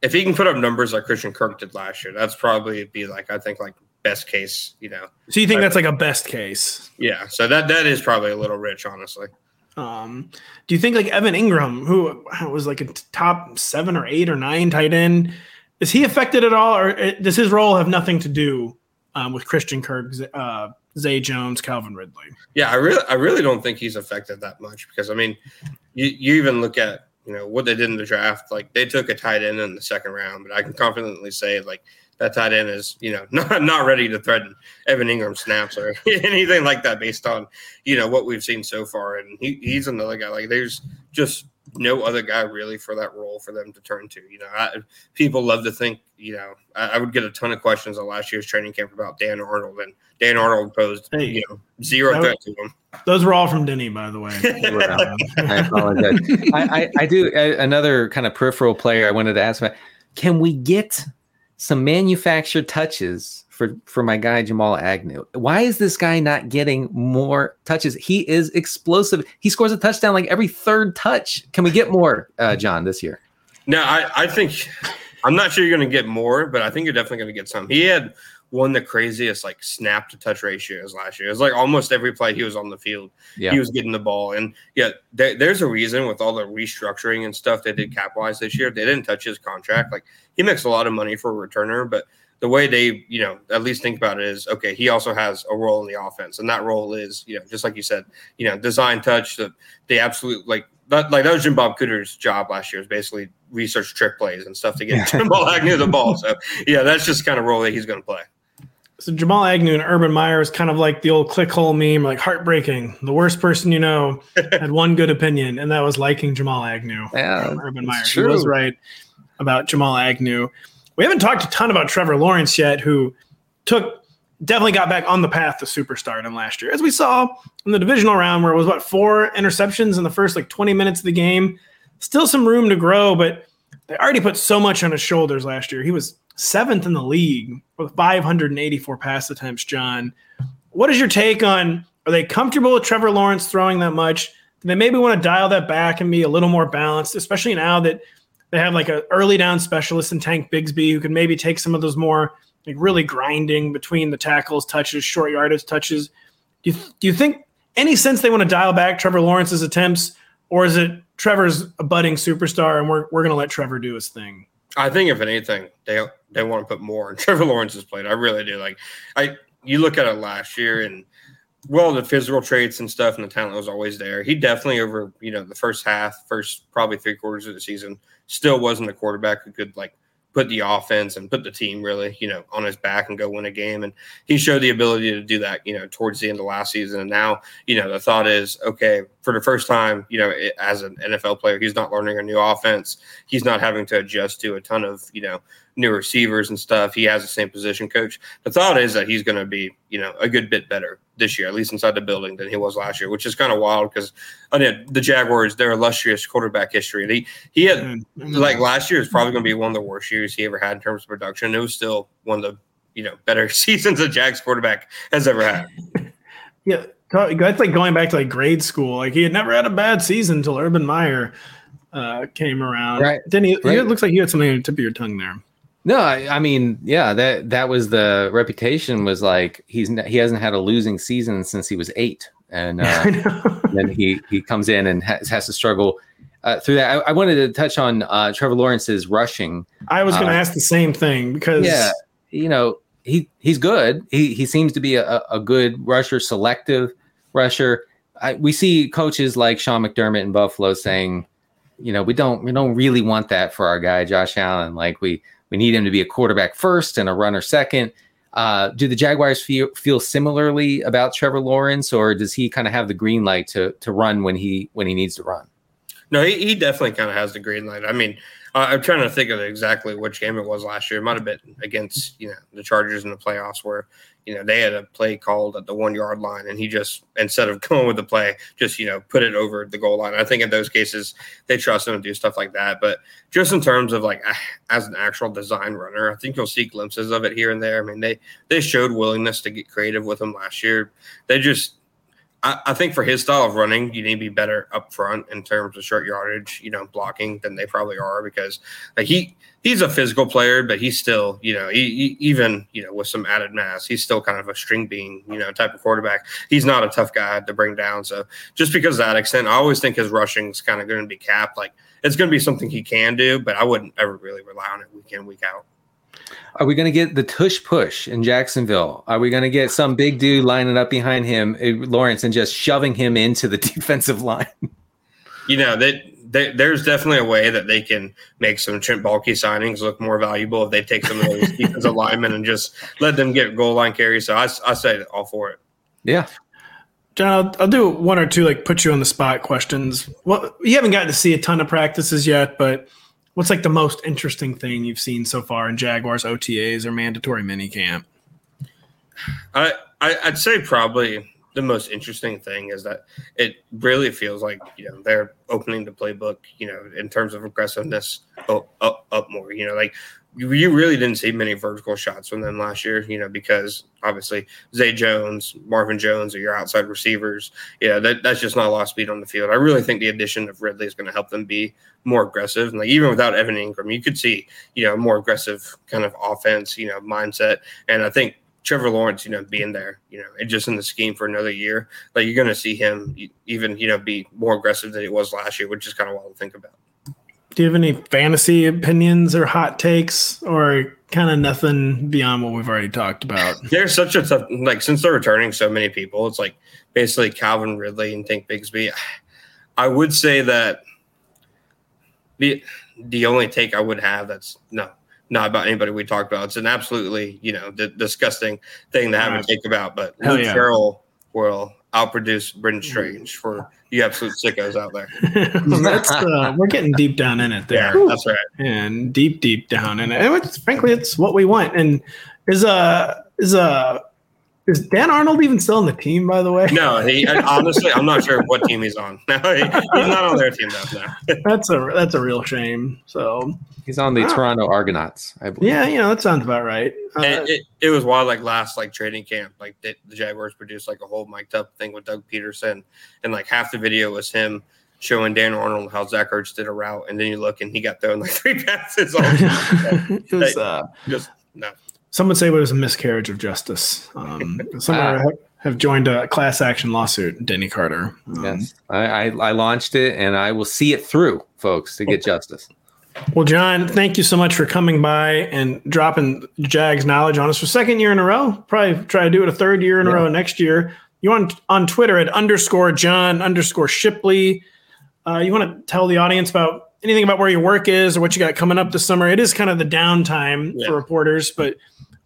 if he can put up numbers like Christian Kirk did last year, that's probably be like, I think, like best case, you know. so you think that's like a best case? Yeah. So that that is probably a little rich, honestly. Um, do you think like Evan Engram, who was like a top seven or eight or nine tight end, is he affected at all, or uh, does his role have nothing to do um, with Christian Kirk, uh, Zay Jones, Calvin Ridley? Yeah, I really, I really don't think he's affected that much because I mean, you, you even look at you know what they did in the draft. Like they took a tight end in the second round, but I can confidently say like that tight end is you know not not ready to threaten Evan Engram snaps or anything like that based on you know what we've seen so far. And he, he's another guy like there's just no other guy really for that role for them to turn to. You know, I, people love to think you know I, I would get a ton of questions on last year's training camp about Dan Arnold, and Dan Arnold posed Hey. you know zero That threat to him. Those were all from Denny, by the way. I apologize. I, I, I do uh, another kind of peripheral player. I wanted to ask about: Can we get some manufactured touches for for my guy Jamal Agnew? Why is this guy not getting more touches? He is explosive. He scores a touchdown like every third touch. Can we get more, uh, John, this year? No, I, I think I'm not sure you're going to get more, but I think you're definitely going to get some. He had of the craziest like snap to touch ratios last year. It was like almost every play he was on the field, Yeah, he was getting the ball. And yeah, there, there's a reason with all the restructuring and stuff they did cap wise this year. They didn't touch his contract. Like he makes a lot of money for a returner, but the way they, you know, at least think about it is okay, he also has a role in the offense. And that role is, you know, just like you said, you know, design touch, the the absolute like that like that was Jim Bob Cooter's job last year is basically research trick plays and stuff to get Jim Bob Agnew the ball. So yeah, that's just kind of role that he's gonna play. So Jamal Agnew and Urban Meyer is kind of like the old ClickHole meme, like heartbreaking. The worst person you know had one good opinion, and that was liking Jamal Agnew. Yeah, Urban Meyer. it's He was right about Jamal Agnew. We haven't talked a ton about Trevor Lawrence yet, who took definitely got back on the path to superstardom last year, as we saw in the divisional round, where it was what four interceptions in the first like 20 minutes of the game. Still some room to grow, but they already put so much on his shoulders last year. He was seventh in the league with 584 pass attempts. John, what is your take on? Are they comfortable with Trevor Lawrence throwing that much? Do they maybe want to dial that back and be a little more balanced, especially now that they have like an early down specialist in Tank Bigsby who can maybe take some of those more like really grinding between the tackles, touches, short yardage touches. Do you, do you think any sense they want to dial back Trevor Lawrence's attempts, or is it Trevor's a budding superstar and we're, we're going to let Trevor do his thing? I think if anything, they they want to put more in Trevor Lawrence's plate. I really do. Like I you look at it last year and well, the physical traits and stuff and the talent was always there. He definitely over, you know, the first half, first probably three quarters of the season, still wasn't a quarterback who could like put the offense and put the team really, you know, on his back and go win a game. And he showed the ability to do that, you know, towards the end of last season. And now, you know, the thought is, okay, for the first time, you know, as an NFL player, he's not learning a new offense. He's not having to adjust to a ton of, you know, new receivers and stuff. He has the same position coach. The thought is that he's going to be, you know, a good bit better this year, at least inside the building, than he was last year, which is kind of wild because I mean, the Jaguars, their illustrious quarterback history. And he, he had, And- like last year is probably going to be one of the worst years he ever had in terms of production. It was still one of the, you know, better seasons a Jags quarterback has ever had. Yeah, that's like going back to like grade school. Like he had never had a bad season until Urban Meyer uh, came around. Right. Then he, Right. it looks like you had something on the tip of your tongue there. No, I, I mean, yeah, that that was the reputation was like he's he hasn't had a losing season since he was eight, and uh, then he he comes in and has, has to struggle uh, through that. I, I wanted to touch on uh, Trevor Lawrence's rushing. I was going to Uh, ask the same thing because Yeah, you know, he he's good. He he seems to be a, a good rusher, selective rusher. I, we see coaches like Sean McDermott in Buffalo saying, you know, we don't we don't really want that for our guy Josh Allen. Like we we need him to be a quarterback first and a runner second. Uh, do the Jaguars feel feel similarly about Trevor Lawrence, or does he kind of have the green light to to run when he when he needs to run? No, he, he definitely kind of has the green light. I mean, uh, I'm trying to think of exactly which game it was last year. It might have been against you know the Chargers in the playoffs where you know they had a play called at the one yard line, and he just instead of going with the play, just you know put it over the goal line. I think in those cases they trust him to do stuff like that. But just in terms of like as an actual design runner, I think you'll see glimpses of it here and there. I mean they they showed willingness to get creative with him last year. They just I, I, think for his style of running, you need to be better up front in terms of short yardage, you know, blocking than they probably are because like he he's a physical player, but he's still, you know, he, he, even you know with some added mass, he's still kind of a string bean, you know, type of quarterback. He's not a tough guy to bring down. So just because of that extent, I always think his rushing is kind of going to be capped. Like it's going to be something he can do, but I wouldn't ever really rely on it week in week out. Are we going to get the tush push in Jacksonville? Are we going to get some big dude lining up behind him, eh, Lawrence, and just shoving him into the defensive line? You know that there's definitely a way that they can make some Trent Baalke signings look more valuable if they take some of those defensive linemen and just let them get goal line carries. So I, I say all for it. Yeah. John, I'll, I'll, do one or two like put you on the spot questions. Well, you haven't gotten to see a ton of practices yet, but What's like the most interesting thing you've seen so far in Jaguars OTAs or mandatory minicamp? I, I I'd say probably the most interesting thing is that it really feels like you know they're opening the playbook you know in terms of aggressiveness up, up, up more you know like you really didn't see many vertical shots from them last year, you know, because obviously Zay Jones, Marvin Jones are your outside receivers. Yeah, that, that's just not a lot of speed on the field. I really think the addition of Ridley is going to help them be more aggressive. And like even without Evan Engram, you could see, you know, more aggressive kind of offense, you know, mindset. And I think Trevor Lawrence, you know, being there, you know, and just in the scheme for another year, like you're going to see him even, you know, be more aggressive than he was last year, which is kind of wild to think about do you have any fantasy opinions or hot takes or kind of nothing beyond what we've already talked about? There's such a tough, like, since they're returning so many people, it's like basically Calvin Ridley and Tank Bigsby. I would say that the the only take I would have that's no, not about anybody we talked about. It's an absolutely, you know, d- disgusting thing to have right. to take about, but Hell Luke yeah. Farrell will outproduce Brenton Strange for you absolute sickos out there. that's uh, we're getting deep down in it there. Yeah, that's right. And deep, deep down in it. And it's, frankly, it's what we want. And is a is a is Dan Arnold even still on the team? By the way, no. He honestly, I'm not sure what team he's on. No, he, he's not on their team now. that's a that's a real shame. So he's on the Toronto Argonauts. I believe. Yeah, you know that sounds about right. Uh, it, it, was wild. Like last like training camp, like the, the Jaguars produced like a whole mic'd up thing with Doug Pederson, and like half the video was him showing Dan Arnold how Zach Ertz did a route, and then you look and he got thrown like three passes. it was uh, just no. Some would say it was a miscarriage of justice. Um, some uh, have, have, joined a class action lawsuit, Denny Carter. Um, yes, I, I, I, launched it and I will see it through, folks, to get justice. Well, John, thank you so much for coming by and dropping Jags knowledge on us for second year in a row. Probably try to do it a third year in yeah. a row next year. You on on Twitter at underscore John underscore Shipley. Uh, you want to tell the audience about anything about where your work is or what you got coming up this summer? It is kind of the downtime yeah. for reporters, but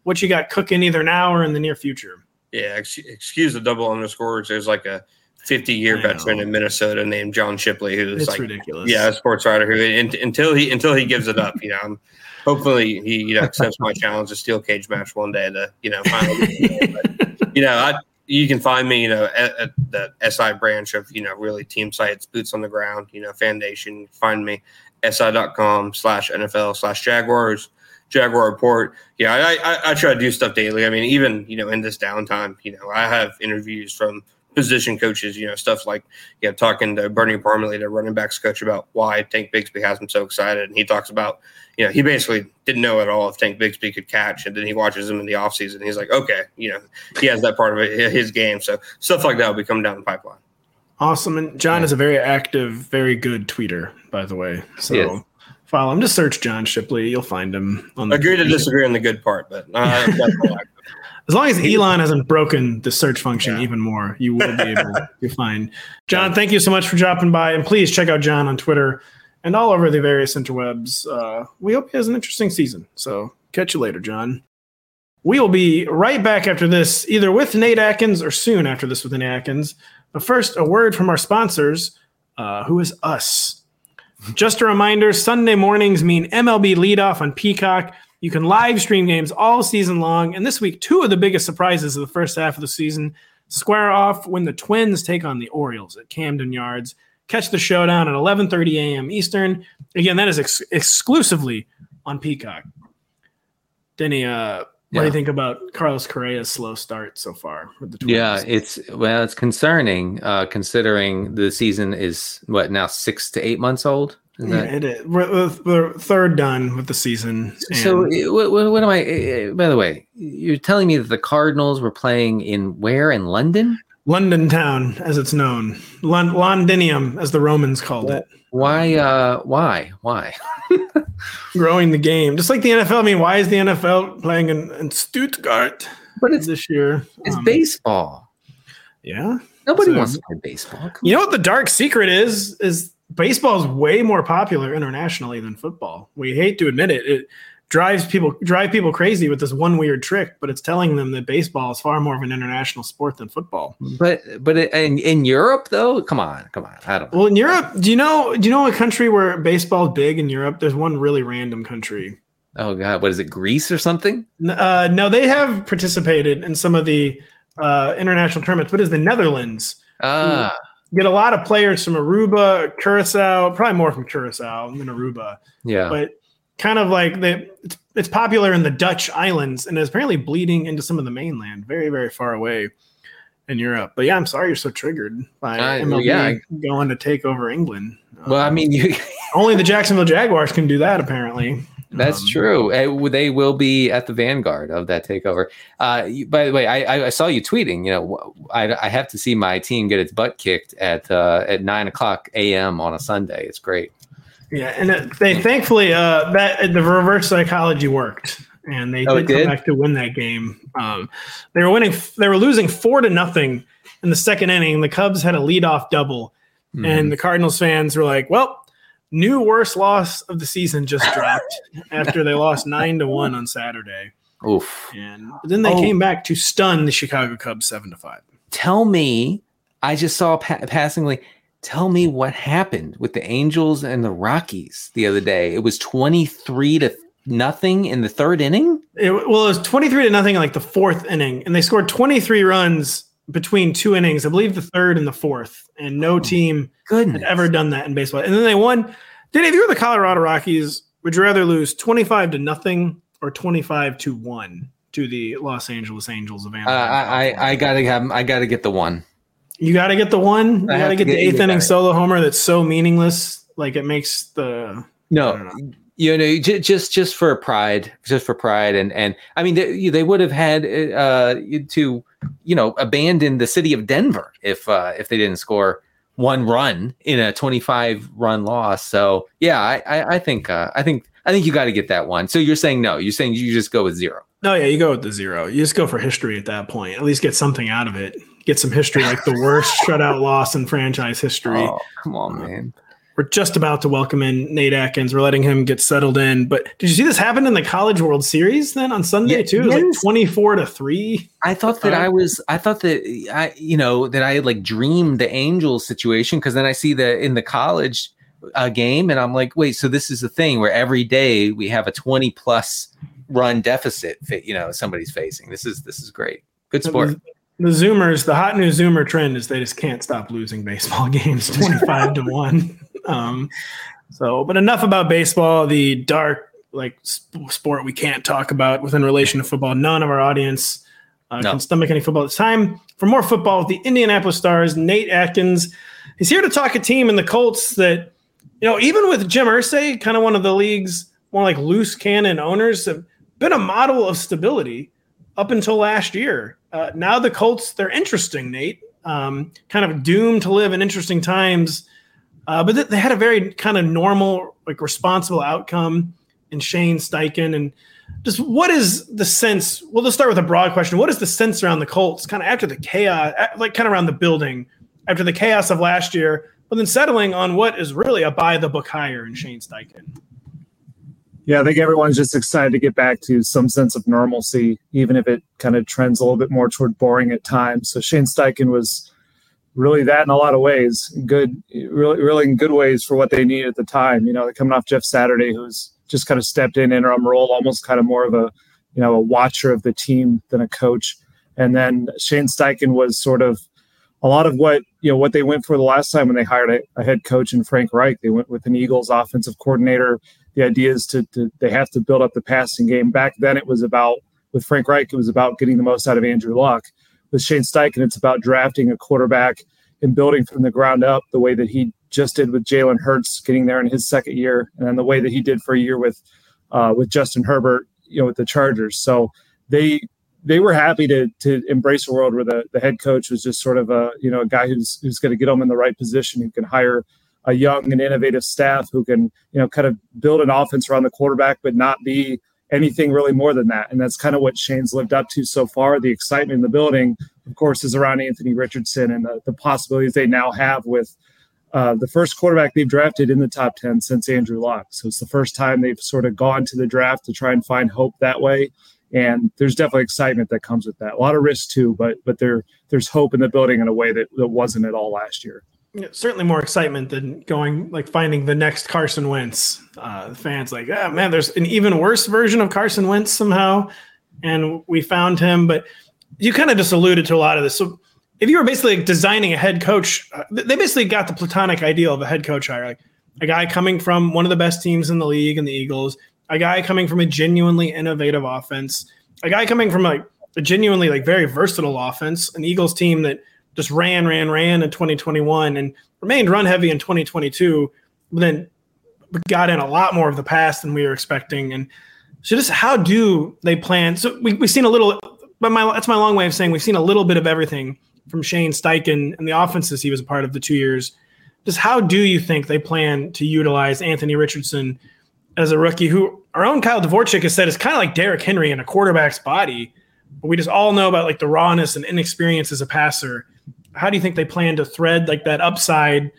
what you got cooking either now or in the near future. Yeah, ex- excuse the double underscores. There's like a 50 year veteran in Minnesota named John Shipley, who's it's like ridiculous. Yeah, a sports writer who in, until he until he gives it up, you know, I'm, hopefully he you know accepts my challenge to steel cage match one day to you know finally. but, you know, I you can find me, you know, at, at, the SI branch of, you know, really team sites, boots on the ground, you know, foundation. Find me, si.com slash NFL slash Jaguars. Jaguar Report. Yeah, I, I, I try to do stuff daily. I mean, even you know in this downtime, you know, I have interviews from position coaches, you know, stuff like, you know, talking to Bernie Parmalee, the running backs coach, about why Tank Bigsby has him so excited. And he talks about, you know, he basically didn't know at all if Tank Bigsby could catch. And then he watches him in the offseason. He's like, okay, you know, he has that part of it, his game. So stuff like that will be coming down the pipeline. Awesome. And John yeah. is a very active, very good tweeter, by the way. So follow him. Just search John Shipley. You'll find him. On the Agree to disagree on the good part, but uh, as long as Elon hasn't broken the search function yeah. even more, you will be able to find John. Thank you so much for dropping by, and please check out John on Twitter and all over the various interwebs. Uh, we hope he has an interesting season. So catch you later, John. We will be right back after this, either with Nate Atkins or soon after this with Nate Atkins. But first, a word from our sponsors, uh, who is us. Just a reminder Sunday mornings mean MLB leadoff on Peacock. You can live stream games all season long. And this week, two of the biggest surprises of the first half of the season square off when the Twins take on the Orioles at Camden Yards. Catch the showdown at 11:30 a.m. Eastern. Again, that is ex- exclusively on Peacock. Denny, uh, what do you think about Carlos Correa's slow start so far with the Twins? Yeah, it's well, it's concerning uh, considering the season is what now six to eight months old. Yeah, it is. We're, we're, third done with the season. So, what, what, am I? By the way, you're telling me that the Cardinals were playing in where in London? London town, as it's known, Londinium, as the Romans called it. Why? Uh, why? Why? Growing the game, just like the NFL. I mean, why is the NFL playing in, in Stuttgart? But it's this year. It's um, baseball. Yeah, nobody so, wants to play baseball. Come you on. know what the dark secret is? Is baseball is way more popular internationally than football. We hate to admit it. It drives people drive people crazy with this one weird trick, but it's telling them that baseball is far more of an international sport than football. But but in in Europe though, come on, come on, I don't. Know. Well, in Europe, do you know do you know a country where baseball is big in Europe? There's one really random country. Oh God, what is it? Greece or something? Uh, no, they have participated in some of the uh, international tournaments, but it's the Netherlands. Ah. Get a lot of players from Aruba, Curacao, probably more from Curacao than Aruba. Yeah. But kind of like the it's, it's popular in the Dutch islands and is apparently bleeding into some of the mainland, very very far away in Europe. But yeah, I'm sorry you're so triggered by uh, MLB yeah. going to take over England. Well, um, I mean, you only the Jacksonville Jaguars can do that apparently. That's um, true. Uh, they will be at the vanguard of that takeover. Uh, by the way, I, I, saw you tweeting. You know, I, I, have to see my team get its butt kicked at uh, at nine o'clock a.m. on a Sunday. It's great. Yeah, and they thankfully uh, that the reverse psychology worked, and they oh, did, did, come back to win that game. Um, they were winning, they were losing four to nothing in the second inning. The Cubs had a leadoff double, mm-hmm. and the Cardinals fans were like, "Well, new worst loss of the season just dropped after they lost nine to one on Saturday." Oof! And then they oh. came back to stun the Chicago Cubs seven to five. Tell me, I just saw pa- passingly tell me what happened with the Angels and the Rockies the other day. It was 23 to nothing in the third inning. It, well, it was 23 to nothing in like the fourth inning, and they scored 23 runs between two innings. I believe the third and the fourth, and no oh, team goodness. had ever done that in baseball. And then they won. Danny, if you were the Colorado Rockies, would you rather lose 25 to nothing or 25 to one to the Los Angeles Angels of Anaheim? Uh, I, I, I gotta have I gotta get the one. You got to get the one. You got to get the eighth inning solo homer that's so meaningless. Like it makes the no. You know, just just for pride, just for pride, and and I mean, they, they would have had uh, to, you know, abandon the city of Denver if uh, if they didn't score one run in a 25 run loss. So yeah, I I, I think uh, I think I think you got to get that one. So you're saying no? You're saying you just go with zero? No, yeah, you go with the zero. You just go for history at that point. At least get something out of it get some history, like the worst shutout loss in franchise history. Oh, come on, man. We're just about to welcome in Nate Atkins. We're letting him get settled in. But did you see this happen in the College World Series then on Sunday yeah, too? Yes. Like twenty four to three. I thought that I was. I thought that I, you know, that I had like dreamed the Angels situation because then I see the in the college uh, game and I'm like, wait, so this is the thing where every day we have a twenty plus run deficit. You know, somebody's facing. This is this is great. Good sport the Zoomers, the hot new Zoomer trend is they just can't stop losing baseball games 25 to 1. Um, so, but enough about baseball, the dark like sp- sport we can't talk about within relation to football. None of our audience uh, no. can stomach any football. It's time for more football with the Indianapolis Stars. Nate Atkins He's here to talk a team in the Colts that, you know, even with Jim Irsay, kind of one of the league's more like loose cannon owners, have been a model of stability up until last year. Uh, now the Colts, they're interesting, Nate. Um, kind of doomed to live in interesting times Uh, but th- they had a very kind of normal, like responsible outcome in Shane Steichen. And just what is the sense? Well, let's start with a broad question. What is the sense around the Colts kind of after the chaos, like kind of around the building after the chaos of last year, but then settling on what is really a buy the book hire in Shane Steichen? Yeah, I think everyone's just excited to get back to some sense of normalcy, even if it kind of trends a little bit more toward boring at times. So Shane Steichen was really that in a lot of ways, good, really, really in good ways for what they needed at the time. You know, coming off Jeff Saturday, who's just kind of stepped in interim role, almost kind of more of a, you know, a watcher of the team than a coach. And then Shane Steichen was sort of a lot of what you know what they went for the last time when they hired a, a head coach in Frank Reich. They went with an Eagles offensive coordinator. The idea is to, to they have to build up the passing game. Back then, it was about with Frank Reich, it was about getting the most out of Andrew Luck with Shane Steichen, it's about drafting a quarterback and building from the ground up the way that he just did with Jalen Hurts, getting there in his second year, and then the way that he did for a year with uh, with Justin Herbert, you know, with the Chargers. So they they were happy to to embrace a world where the, the head coach was just sort of a you know a guy who's who's going to get them in the right position, who can hire a young and innovative staff, who can you know kind of build an offense around the quarterback, but not be anything really more than that. And that's kind of what Shane's lived up to so far. The excitement in the building, of course, is around Anthony Richardson and the, the possibilities they now have with uh, the first quarterback they've drafted in the top 10 since Andrew Luck. So it's the first time they've sort of gone to the draft to try and find hope that way. And there's definitely excitement that comes with that. A lot of risk too, but but there there's hope in the building in a way that, that wasn't at all last year certainly more excitement than going like finding the next Carson Wentz. Uh, fans like, oh man, there's an even worse version of Carson Wentz somehow, and we found him. But you kind of just alluded to a lot of this. So if you were basically designing a head coach, uh, they basically got the platonic ideal of a head coach hire, like a guy coming from one of the best teams in the league, in the Eagles, a guy coming from a genuinely innovative offense, a guy coming from like a genuinely like very versatile offense, an Eagles team that just ran, ran, ran in 2021 and remained run heavy in 2022, but then got in a lot more of the pass than we were expecting. And so just how do they plan? So we, we've seen a little, but my, that's my long way of saying we've seen a little bit of everything from Shane Steichen and the offenses he was a part of the two years. Just how do you think they plan to utilize Anthony Richardson as a rookie who our own Kyle Dvorchak has said is kind of like Derrick Henry in a quarterback's body, but we just all know about like the rawness and inexperience as a passer. How do you think they plan to thread like that upside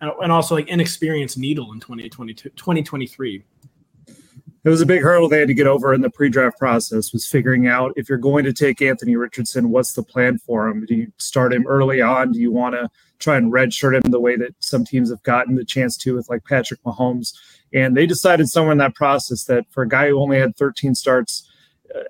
uh, and also like inexperienced needle in 2022 2023 it was a big hurdle they had to get over in the pre-draft process was figuring out if you're going to take anthony richardson what's the plan for him? Do you start him early on? Do you want to try and redshirt him the way that some teams have gotten the chance to with like patrick mahomes? And they decided somewhere in that process that for a guy who only had 13 starts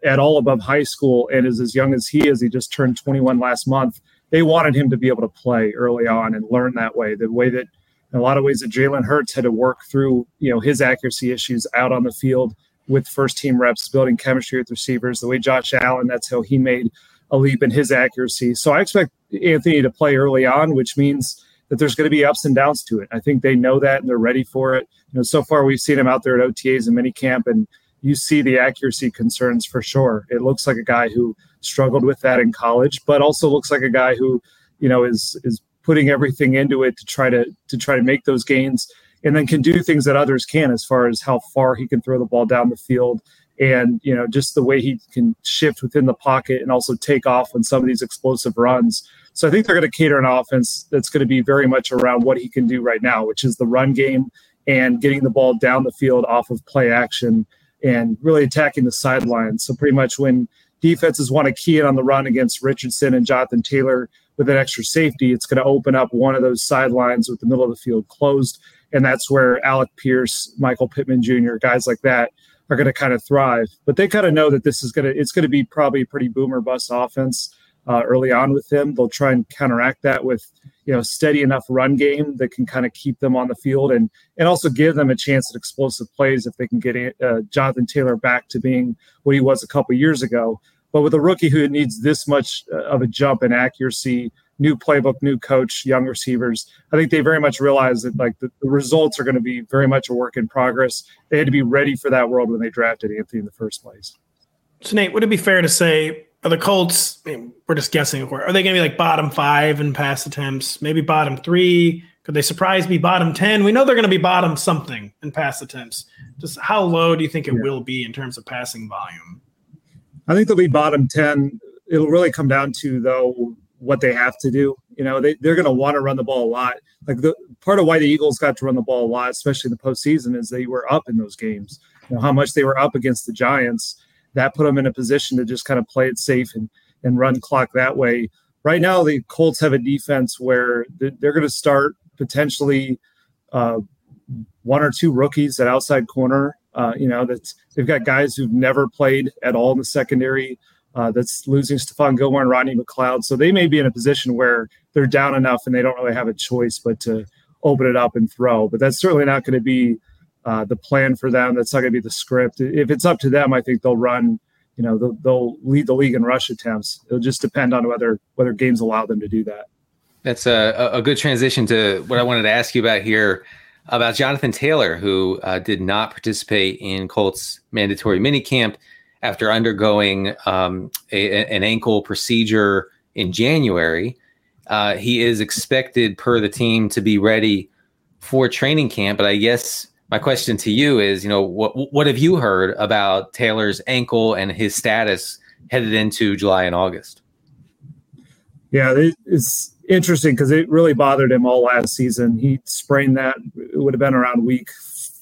at all above high school and is as young as he is he just turned 21 last month they wanted him to be able to play early on and learn that way. The way that, in a lot of ways, that Jalen Hurts had to work through, you know, his accuracy issues out on the field with first team reps, building chemistry with receivers. The way Josh Allen, that's how he made a leap in his accuracy. So I expect Anthony to play early on, which means that there's going to be ups and downs to it. I think they know that and they're ready for it. You know, so far we've seen him out there at OTAs and minicamp, and you see the accuracy concerns for sure. It looks like a guy who struggled with that in college, but also looks like a guy who, you know, is is putting everything into it to try to to try to make those gains and then can do things that others can as far as how far he can throw the ball down the field and you know just the way he can shift within the pocket and also take off on some of these explosive runs so i think they're going to cater an offense that's going to be very much around what he can do right now which is the run game and getting the ball down the field off of play action and really attacking the sidelines so pretty much when defenses want to key in on the run against Richardson and Jonathan Taylor with an extra safety, it's going to open up one of those sidelines with the middle of the field closed. And that's where Alec Pierce, Michael Pittman Jr., guys like that are going to kind of thrive. But they kind of know that this is going to, it's going to be probably a pretty boomer bust offense uh, early on with them. They'll try and counteract that with, you know, steady enough run game that can kind of keep them on the field and and also give them a chance at explosive plays if they can get uh, Jonathan Taylor back to being what he was a couple years ago. But with a rookie who needs this much uh, of a jump in accuracy, new playbook, new coach, young receivers, I think they very much realize that like the, the results are going to be very much a work in progress. They had to be ready for that world when they drafted Anthony in the first place. So Nate, would it be fair to say are the Colts? I mean, we're just guessing. Are they going to be like bottom five in pass attempts? Maybe bottom three, Could they surprise be bottom 10? We know they're going to be bottom something in pass attempts. Just how low do you think it yeah. will be in terms of passing volume? I think they'll be bottom 10. It'll really come down to, though, what they have to do. You know, they, they're going to want to run the ball a lot. Like the part of why the Eagles got to run the ball a lot, especially in the postseason, is they were up in those games. You know, how much they were up against the Giants, that put them in a position to just kind of play it safe and, and run clock that way. Right now, the Colts have a defense where they're going to start potentially uh, one or two rookies at outside corner. Uh, you know, that's they've got guys who've never played at all in the secondary. Uh, that's losing Stephon Gilmore and Rodney McLeod. So they may be in a position where they're down enough and they don't really have a choice but to open it up and throw. But that's certainly not going to be uh, the plan for them. That's not going to be the script. If it's up to them, I think they'll run. You know, they'll, they'll lead the league in rush attempts. It'll just depend on whether whether games allow them to do that. That's a, a good transition to what I wanted to ask you about here about Jonathan Taylor, who uh, did not participate in Colts mandatory minicamp after undergoing um, a, an ankle procedure in January. Uh, he is expected, per the team, to be ready for training camp. But I guess my question to you is, you know, what what have you heard about Taylor's ankle and his status headed into July and August? Yeah, it's interesting because it really bothered him all last season. He sprained that, it would have been around week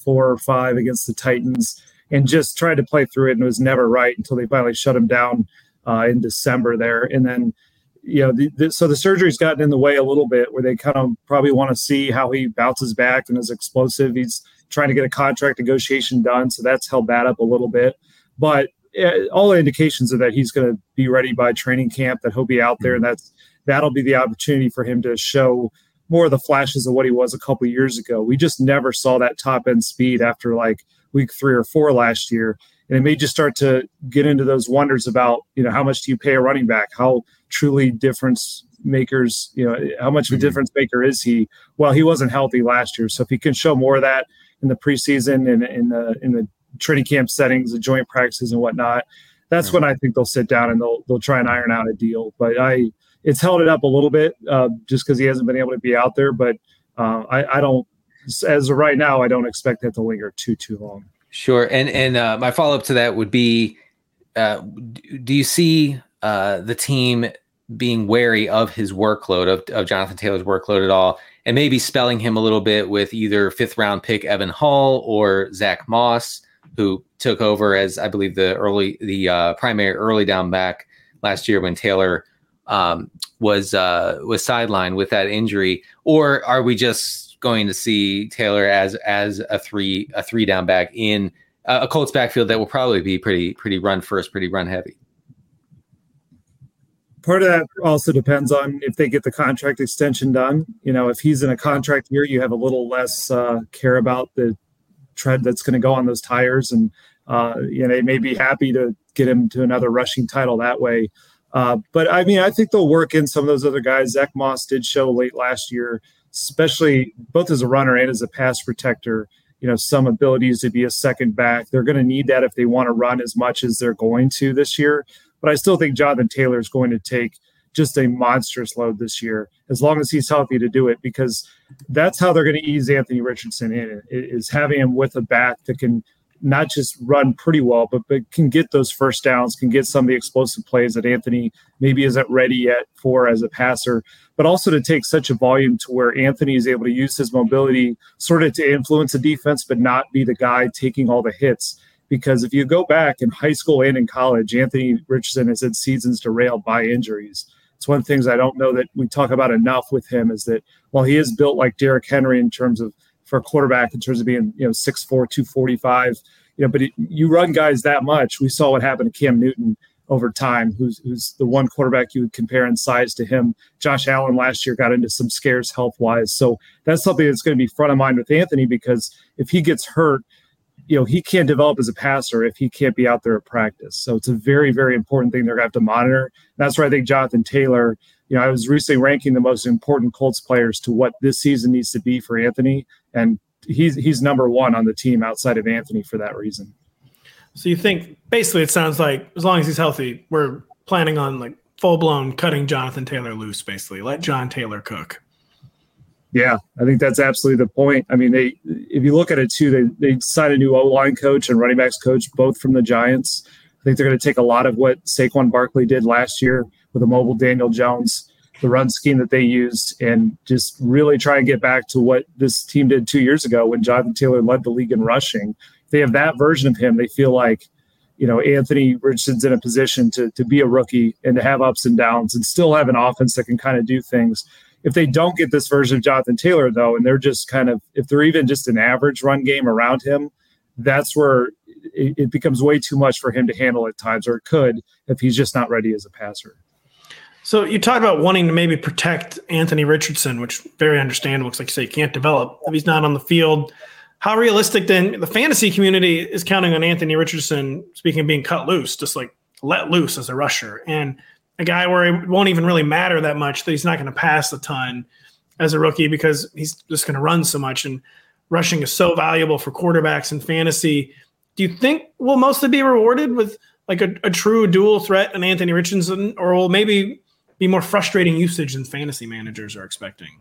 four or five against the Titans, and just tried to play through it and it was never right until they finally shut him down uh, in December there. And then, you know, the, the, so the surgery's gotten in the way a little bit where they kind of probably want to see how he bounces back and is explosive. He's trying to get a contract negotiation done, so that's held that up a little bit. But uh, all the indications are that he's going to be ready by training camp, that he'll be out there, and that's that'll be the opportunity for him to show more of the flashes of what he was a couple years ago. We just never saw that top end speed after like week three or four last year. And it may just start to get into those wonders about, you know, how much do you pay a running back? How truly difference makers, you know, how much of a mm-hmm. difference maker is he? Well, he wasn't healthy last year. So if he can show more of that in the preseason and in the in the training camp settings, the joint practices and whatnot, that's when I think they'll sit down and they'll they'll try and iron out a deal. But I it's held it up a little bit uh, just because he hasn't been able to be out there. But uh, I, I, don't, as of right now, I don't expect that to linger too too long. Sure, and and uh, my follow up to that would be, uh, do you see uh, the team being wary of his workload of, of Jonathan Taylor's workload at all, and maybe spelling him a little bit with either fifth round pick Evan Hull or Zach Moss, who took over as I believe the early the uh, primary early down back last year when Taylor um, was uh, was sidelined with that injury, or are we just going to see Taylor as as a three a three down back in a Colts backfield that will probably be pretty pretty run first, pretty run heavy? Part of that also depends on if they get the contract extension done. You know, if he's in a contract year, you have a little less uh, care about the tread that's going to go on those tires, and uh, you know they may be happy to get him to another rushing title that way. Uh, but I mean, I think they'll work in some of those other guys. Zach Moss did show late last year, especially both as a runner and as a pass protector. You know, some abilities to be a second back. They're going to need that if they want to run as much as they're going to this year. But I still think Jonathan Taylor is going to take just a monstrous load this year, as long as he's healthy to do it, because that's how they're going to ease Anthony Richardson in is having him with a back that can not just run pretty well, but, but can get those first downs, can get some of the explosive plays that Anthony maybe isn't ready yet for as a passer, but also to take such a volume to where Anthony is able to use his mobility sort of to influence the defense, but not be the guy taking all the hits. Because if you go back in high school and in college, Anthony Richardson has had seasons derailed by injuries. It's one of the things I don't know that we talk about enough with him is that while he is built like Derrick Henry in terms of for a quarterback in terms of being, you know, 6'4, 245. You know, but it, you run guys that much. We saw what happened to Cam Newton over time, who's who's the one quarterback you would compare in size to him. Josh Allen last year got into some scares health wise. So that's something that's going to be front of mind with Anthony because if he gets hurt, you know, he can't develop as a passer if he can't be out there at practice. So it's a very, very important thing they're going to have to monitor. And that's where I think Jonathan Taylor, you know, I was recently ranking the most important Colts players to what this season needs to be for Anthony and he's he's number one on the team outside of Anthony for that reason. So you think basically it sounds like as long as he's healthy, we're planning on like full blown cutting Jonathan Taylor loose, basically. Let John Taylor cook. Yeah, I think that's absolutely the point. I mean, they if you look at it too, they they signed a new O line coach and running backs coach, both from the Giants. I think they're going to take a lot of what Saquon Barkley did last year with a mobile Daniel Jones, the run scheme that they used, and just really try and get back to what this team did two years ago when Jonathan Taylor led the league in rushing. If they have that version of him, they feel like you know Anthony Richardson's in a position to to be a rookie and to have ups and downs and still have an offense that can kind of do things if they don't get this version of Jonathan Taylor, though, and they're just kind of, if they're even just an average run game around him, that's where it, it becomes way too much for him to handle at times, or it could if he's just not ready as a passer. So you talked about wanting to maybe protect Anthony Richardson, which very understandable. Looks like you say he can't develop if he's not on the field. How realistic then the fantasy community is counting on Anthony Richardson, speaking of being cut loose, just like let loose as a rusher. And a guy where it won't even really matter that much that he's not going to pass a ton as a rookie because he's just going to run so much and rushing is so valuable for quarterbacks in fantasy. Do you think we'll mostly be rewarded with like a, a true dual threat in Anthony Richardson, or will maybe be more frustrating usage than fantasy managers are expecting?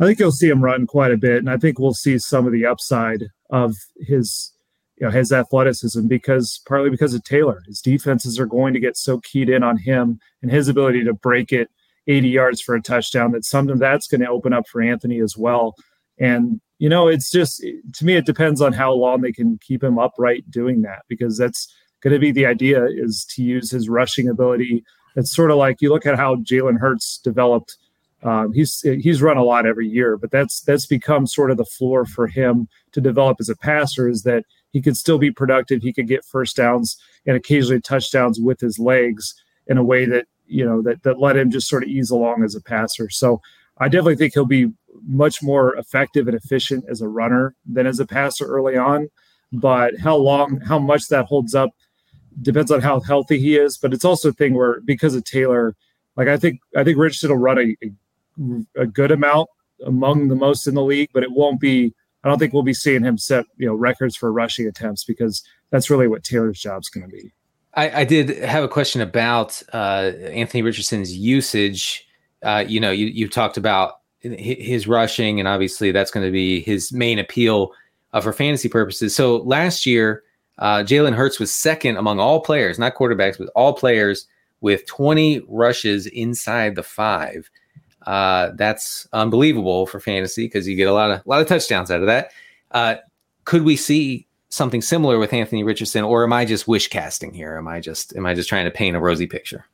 I think you'll see him run quite a bit, and I think we'll see some of the upside of his you know his athleticism because partly because of Taylor. His defenses are going to get so keyed in on him and his ability to break it 80 yards for a touchdown that something that's going to open up for Anthony as well. And you know, it's just to me it depends on how long they can keep him upright doing that because that's going to be the idea is to use his rushing ability. It's sort of like you look at how Jalen Hurts developed. Um, he's he's run a lot every year, but that's that's become sort of the floor for him to develop as a passer. Is that he could still be productive. He could get first downs and occasionally touchdowns with his legs in a way that you know that that let him just sort of ease along as a passer. So I definitely think he'll be much more effective and efficient as a runner than as a passer early on. But how long, how much that holds up depends on how healthy he is. But it's also a thing where because of Taylor, like I think I think Richardson will run a, a, a good amount among the most in the league, but it won't be I don't think we'll be seeing him set you know records for rushing attempts because that's really what Taylor's job is going to be. I, I, did have a question about uh, Anthony Richardson's usage. Uh, you know, you you talked about his rushing, and obviously that's going to be his main appeal uh, for fantasy purposes. So last year, uh, Jalen Hurts was second among all players, not quarterbacks, but all players with 20 rushes inside the five. Uh, that's unbelievable for fantasy because you get a lot of a lot of touchdowns out of that. Uh, could we see something similar with Anthony Richardson, or am I just wish casting here? Am I just am I just trying to paint a rosy picture?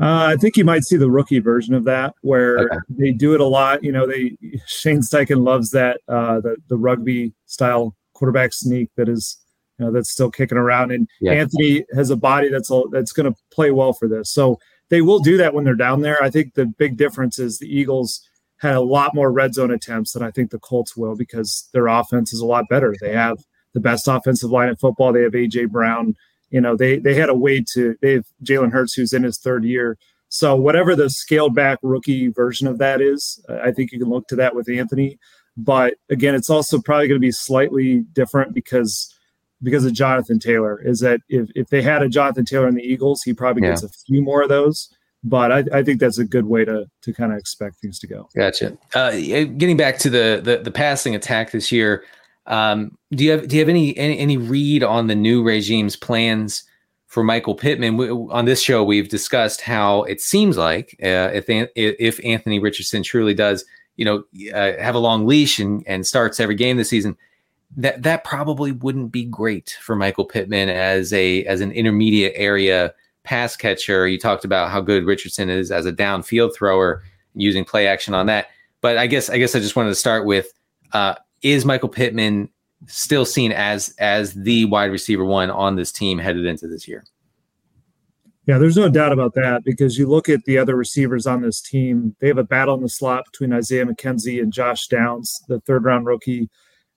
Uh, I think you might see the rookie version of that, where okay. they do it a lot. You know, they Shane Steichen loves that uh, the the rugby style quarterback sneak that is you know that's still kicking around, and yeah. Anthony has a body that's that's going to play well for this. So they will do that when they're down there. I think the big difference is the Eagles had a lot more red zone attempts than I think the Colts will because their offense is a lot better. They have the best offensive line in football. They have AJ Brown. You know, they they had a way to they have Jalen Hurts who's in his third year. So whatever the scaled back rookie version of that is, I think you can look to that with Anthony. But again, it's also probably going to be slightly different because because of Jonathan Taylor is that if, if they had a Jonathan Taylor in the Eagles, he probably yeah. gets a few more of those. But I, I think that's a good way to to kind of expect things to go. Gotcha. Uh, getting back to the, the the passing attack this year, um, do you have do you have any, any any read on the new regime's plans for Michael Pittman? We, on this show, we've discussed how it seems like uh, if if Anthony Richardson truly does, you know, uh, have a long leash and and starts every game this season, that that probably wouldn't be great for Michael Pittman as a as an intermediate area pass catcher. You talked about how good Richardson is as a downfield thrower using play action on that. But I guess I guess I just wanted to start with uh, is Michael Pittman still seen as as the wide receiver one on this team headed into this year? Yeah, there's no doubt about that because you look at the other receivers on this team, they have a battle in the slot between Isaiah McKenzie and Josh Downs, the third round rookie.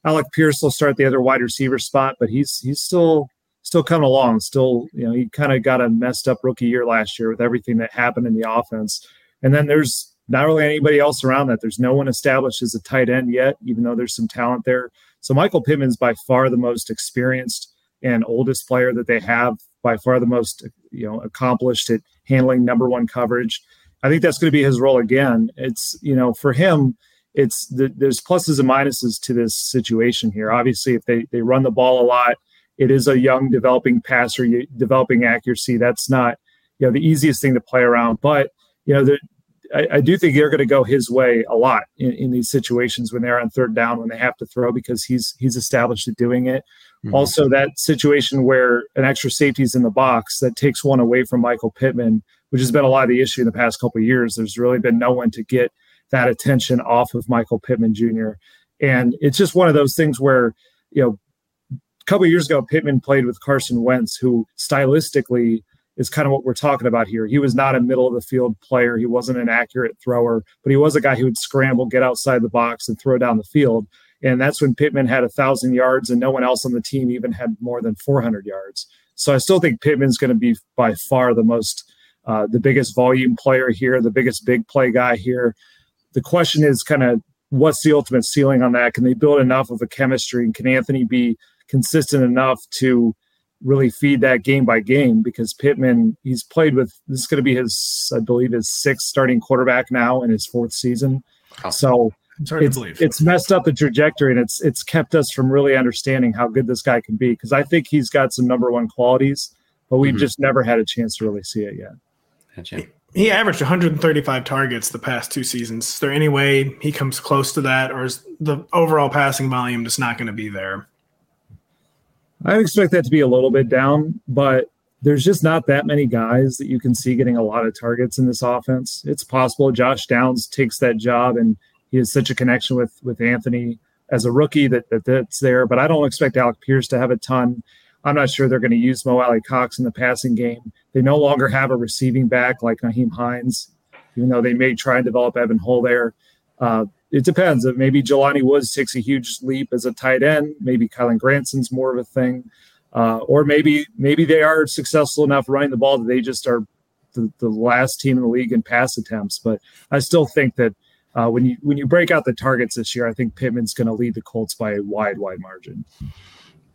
Alec Pierce will start the other wide receiver spot, but he's he's still still coming along. Still, you know, he kind of got a messed up rookie year last year with everything that happened in the offense. And then there's not really anybody else around that. There's no one established as a tight end yet, even though there's some talent there. So Michael Pittman's by far the most experienced and oldest player that they have, by far the most you know accomplished at handling number one coverage. I think that's going to be his role again. It's you know for him, it's the, there's pluses and minuses to this situation here. Obviously, if they they run the ball a lot, it is a young developing passer, you, developing accuracy. That's not you know the easiest thing to play around, but you know the, I, I, do think they're going to go his way a lot in, in, these situations when they're on third down when they have to throw because he's he's established at doing it. Mm-hmm. Also, that situation where an extra safety is in the box that takes one away from Michael Pittman, which has been a lot of the issue in the past couple of years. There's really been no one to get that attention off of Michael Pittman Jr. And it's just one of those things where you know a couple years ago Pittman played with Carson Wentz, who stylistically is kind of what we're talking about here. He was not a middle of the field player. He wasn't an accurate thrower, but he was a guy who would scramble, get outside the box, and throw down the field. And that's when Pittman had a thousand yards, and no one else on the team even had more than 400 yards. So I still think Pittman's going to be by far the most, uh, the biggest volume player here, the biggest big play guy here. The question is kind of what's the ultimate ceiling on that? Can they build enough of a chemistry, and can Anthony be consistent enough to really feed that game by game because Pittman, he's played with this is going to be his, I believe, his sixth starting quarterback now in his fourth season. So it's, it's messed up the trajectory and it's it's kept us from really understanding how good this guy can be because I think he's got some number one qualities, but we've mm-hmm. just never had a chance to really see it yet. Gotcha. He averaged 135 targets the past two seasons. Is there any way he comes close to that, or is the overall passing volume just not going to be there? I expect that to be a little bit down, but there's just not that many guys that you can see getting a lot of targets in this offense. It's possible Josh Downs takes that job and he has such a connection with with Anthony as a rookie that, that that's there, but I don't expect Alec Pierce to have a ton. I'm not sure they're going to use Mo Alie-Cox in the passing game. They no longer have a receiving back like Nyheim Hines, even though they may try and develop Evan Hull there. Uh, it depends. Maybe Jelani Woods takes a huge leap as a tight end. Maybe Kylen Granson's more of a thing, uh, or maybe maybe they are successful enough running the ball that they just are the, the last team in the league in pass attempts. But I still think that uh, when you when you break out the targets this year, I think Pittman's going to lead the Colts by a wide wide margin.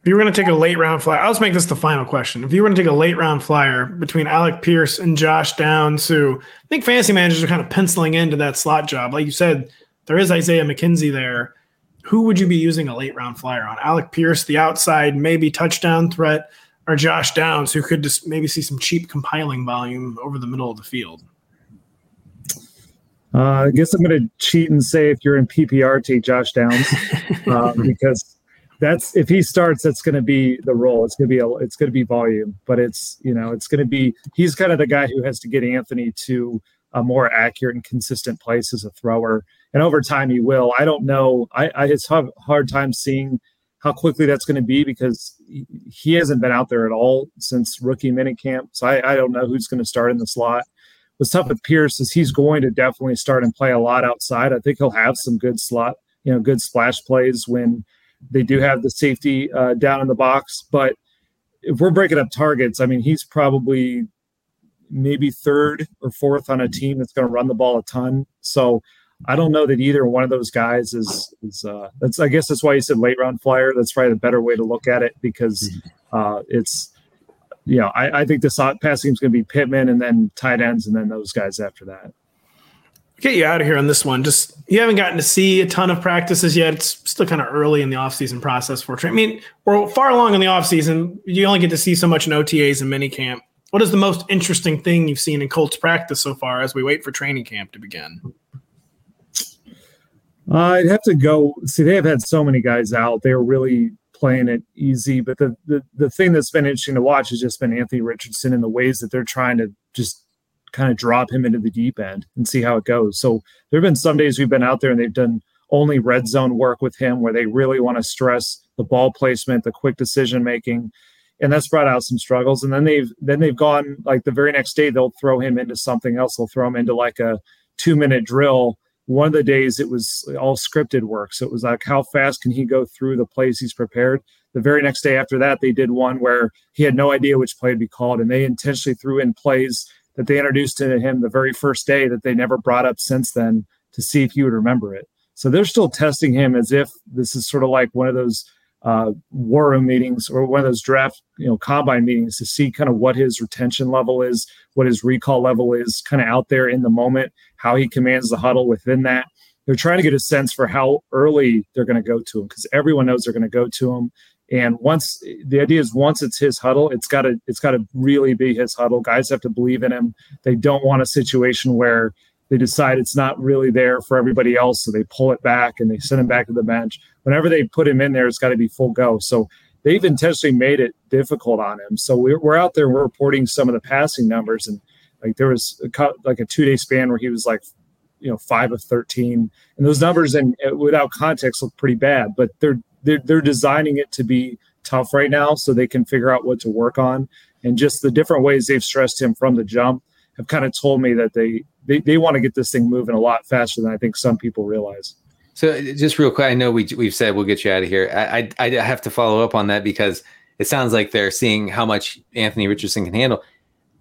If you were going to take a late round flyer, I'll just make this the final question. If you were going to take a late round flyer between Alec Pierce and Josh Downs, who I think fantasy managers are kind of penciling into that slot job, like you said, there is Isaiah McKenzie there. Who would you be using a late round flyer on? Alec Pierce, the outside, maybe touchdown threat, or Josh Downs, who could just maybe see some cheap compiling volume over the middle of the field? Uh, I guess I'm going to cheat and say if you're in PPR, take Josh Downs uh, because that's if he starts, that's going to be the role. It's going to be a, it's going to be volume, but it's you know it's going to be he's kind of the guy who has to get Anthony to a more accurate and consistent place as a thrower and over time he will. I don't know. I, I just have hard time seeing how quickly that's going to be because he hasn't been out there at all since rookie minicamp. So I, I don't know who's going to start in the slot. What's tough with Pierce is he's going to definitely start and play a lot outside. I think he'll have some good slot, you know, good splash plays when they do have the safety uh, down in the box. But if we're breaking up targets, I mean, he's probably maybe third or fourth on a team that's going to run the ball a ton. So I don't know that either one of those guys is is uh, that's I guess that's why you said late round flyer. That's probably the better way to look at it because mm-hmm. uh, it's you know I, I think the passing is going to be Pittman and then tight ends and then those guys after that. Get you out of here on this one. Just you haven't gotten to see a ton of practices yet. It's still kind of early in the offseason process for. Training. I mean, we're far along in the offseason. You only get to see so much in OTAs and minicamp. What is the most interesting thing you've seen in Colts practice so far as we wait for training camp to begin? Uh, I'd have to go. See, they have had so many guys out. They're really playing it easy. But the, the the thing that's been interesting to watch has just been Anthony Richardson and the ways that they're trying to just kind of drop him into the deep end and see how it goes. So there have been some days we've been out there and they've done only red zone work with him where they really want to stress the ball placement, the quick decision making. And that's brought out some struggles. And then they've then they've gone like the very next day they'll throw him into something else. They'll throw him into like a two minute drill one of the days it was all scripted work. So it was like, how fast can he go through the plays he's prepared? The very next day after that, they did one where he had no idea which play to be called, and they intentionally threw in plays that they introduced to him the very first day that they never brought up since then to see if he would remember it. So they're still testing him as if this is sort of like one of those uh, war room meetings or one of those draft, you know, combine meetings to see kind of what his retention level is, what his recall level is, kind of out there in the moment, how he commands the huddle within that. They're trying to get a sense for how early they're going to go to him because everyone knows they're going to go to him. And once the idea is once it's his huddle, it's got to it's got to really be his huddle. Guys have to believe in him. They don't want a situation where they decide it's not really there for everybody else, so they pull it back and they send him back to the bench. Whenever they put him in there, it's got to be full go. So they've intentionally made it difficult on him. So we're, we're out there, we're reporting some of the passing numbers, and like there was a, like a two day span where he was like, you know, five of thirteen, and those numbers and without context look pretty bad, but they're they're they're designing it to be tough right now so they can figure out what to work on and just the different ways they've stressed him from the jump have kind of told me that they they, they want to get this thing moving a lot faster than I think some people realize. So just real quick, I know we we've said we'll get you out of here. I, I, I have to follow up on that because it sounds like they're seeing how much Anthony Richardson can handle.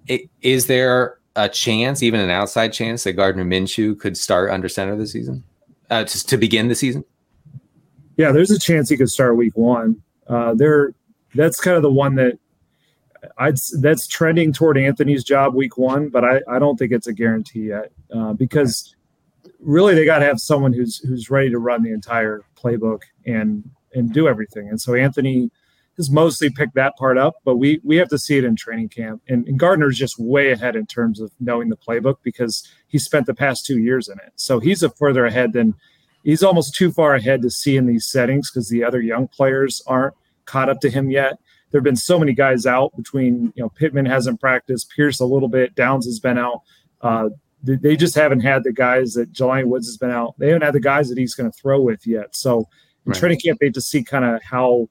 It, is there a chance, even an outside chance, that Gardner Minshew could start under center this season, uh, to begin the season? Yeah, there's a chance he could start week one. Uh, there, that's kind of the one that I'd that's trending toward Anthony's job week one, but I, I don't think it's a guarantee yet uh, because really they got to have someone who's who's ready to run the entire playbook and and do everything. And so Anthony has mostly picked that part up, but we we have to see it in training camp. And, and Gardner's just way ahead in terms of knowing the playbook because he spent the past two years in it. So he's a further ahead than he's almost too far ahead to see in these settings because the other young players aren't caught up to him yet there have been so many guys out between, you know, Pittman hasn't practiced, Pierce a little bit, Downs has been out. Uh, they just haven't had the guys that Jelani Woods has been out. They haven't had the guys that he's going to throw with yet. So in right. training camp, they just see kind of how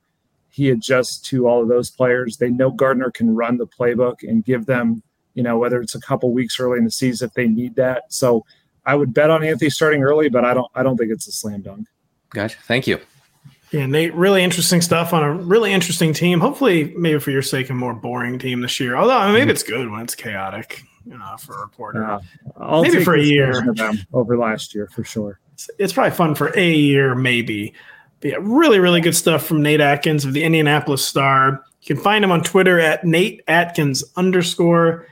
he adjusts to all of those players. They know Gardner can run the playbook and give them, you know, whether it's a couple weeks early in the season if they need that. So I would bet on Anthony starting early, but I don't I don't think it's a slam dunk. Gotcha. Thank you. Yeah, Nate, really interesting stuff on a really interesting team. Hopefully, maybe for your sake, a more boring team this year. Although maybe mm-hmm. it's good when it's chaotic you know, for a reporter. Uh, maybe for a year over last year for sure. It's, it's, probably fun for a year, maybe. But yeah, really, really good stuff from Nate Atkins of the Indianapolis Star. You can find him on Twitter at Nate Atkins underscore.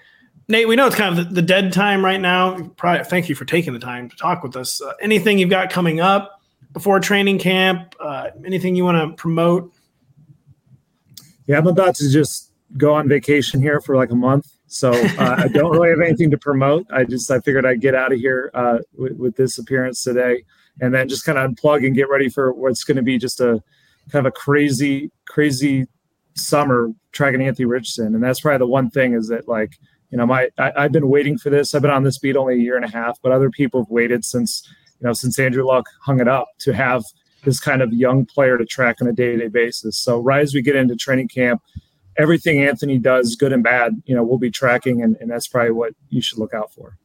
Nate, we know it's kind of the, the dead time right now. Probably, thank you for taking the time to talk with us. Uh, anything you've got coming up? before training camp? Uh, anything you want to promote? Yeah, I'm about to just go on vacation here for like a month, so uh, I don't really have anything to promote. I just I figured I'd get out of here uh, with, with, this appearance today, and then just kind of unplug and get ready for what's going to be just a kind of a crazy, crazy summer tracking Anthony Richardson. And that's probably the one thing is that like you know my I, I've been waiting for this. I've been on this beat only a year and a half, but other people have waited since you know, since Andrew Luck hung it up to have this kind of young player to track on a day-to-day basis. So right as we get into training camp, everything Anthony does, good and bad, you know, we'll be tracking, and, and that's probably what you should look out for.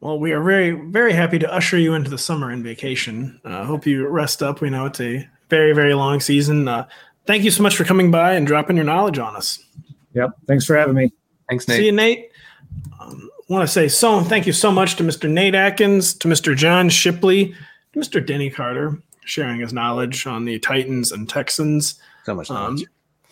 Well, we are very, very happy to usher you into the summer and vacation. I uh, hope you rest up. We know it's a very, very long season. Uh, thank you so much for coming by and dropping your knowledge on us. Yep. Thanks for having me. Thanks, Nate. See you, Nate. Um, want to say so thank you so much to Mr. Nate Atkins, to Mr. John Shipley, to Mr. Denny Carter, sharing his knowledge on the Titans and Texans. So much um, knowledge.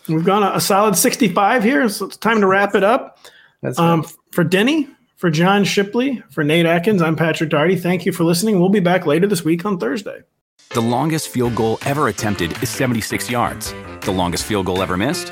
Um, we've gone a, a, solid 65 here, so it's time to wrap it up. That's um, for Denny, for John Shipley, for Nate Atkins, I'm Patrick Daugherty. Thank you for listening. We'll be back later this week on Thursday. The longest field goal ever attempted is 76 yards. The longest field goal ever missed?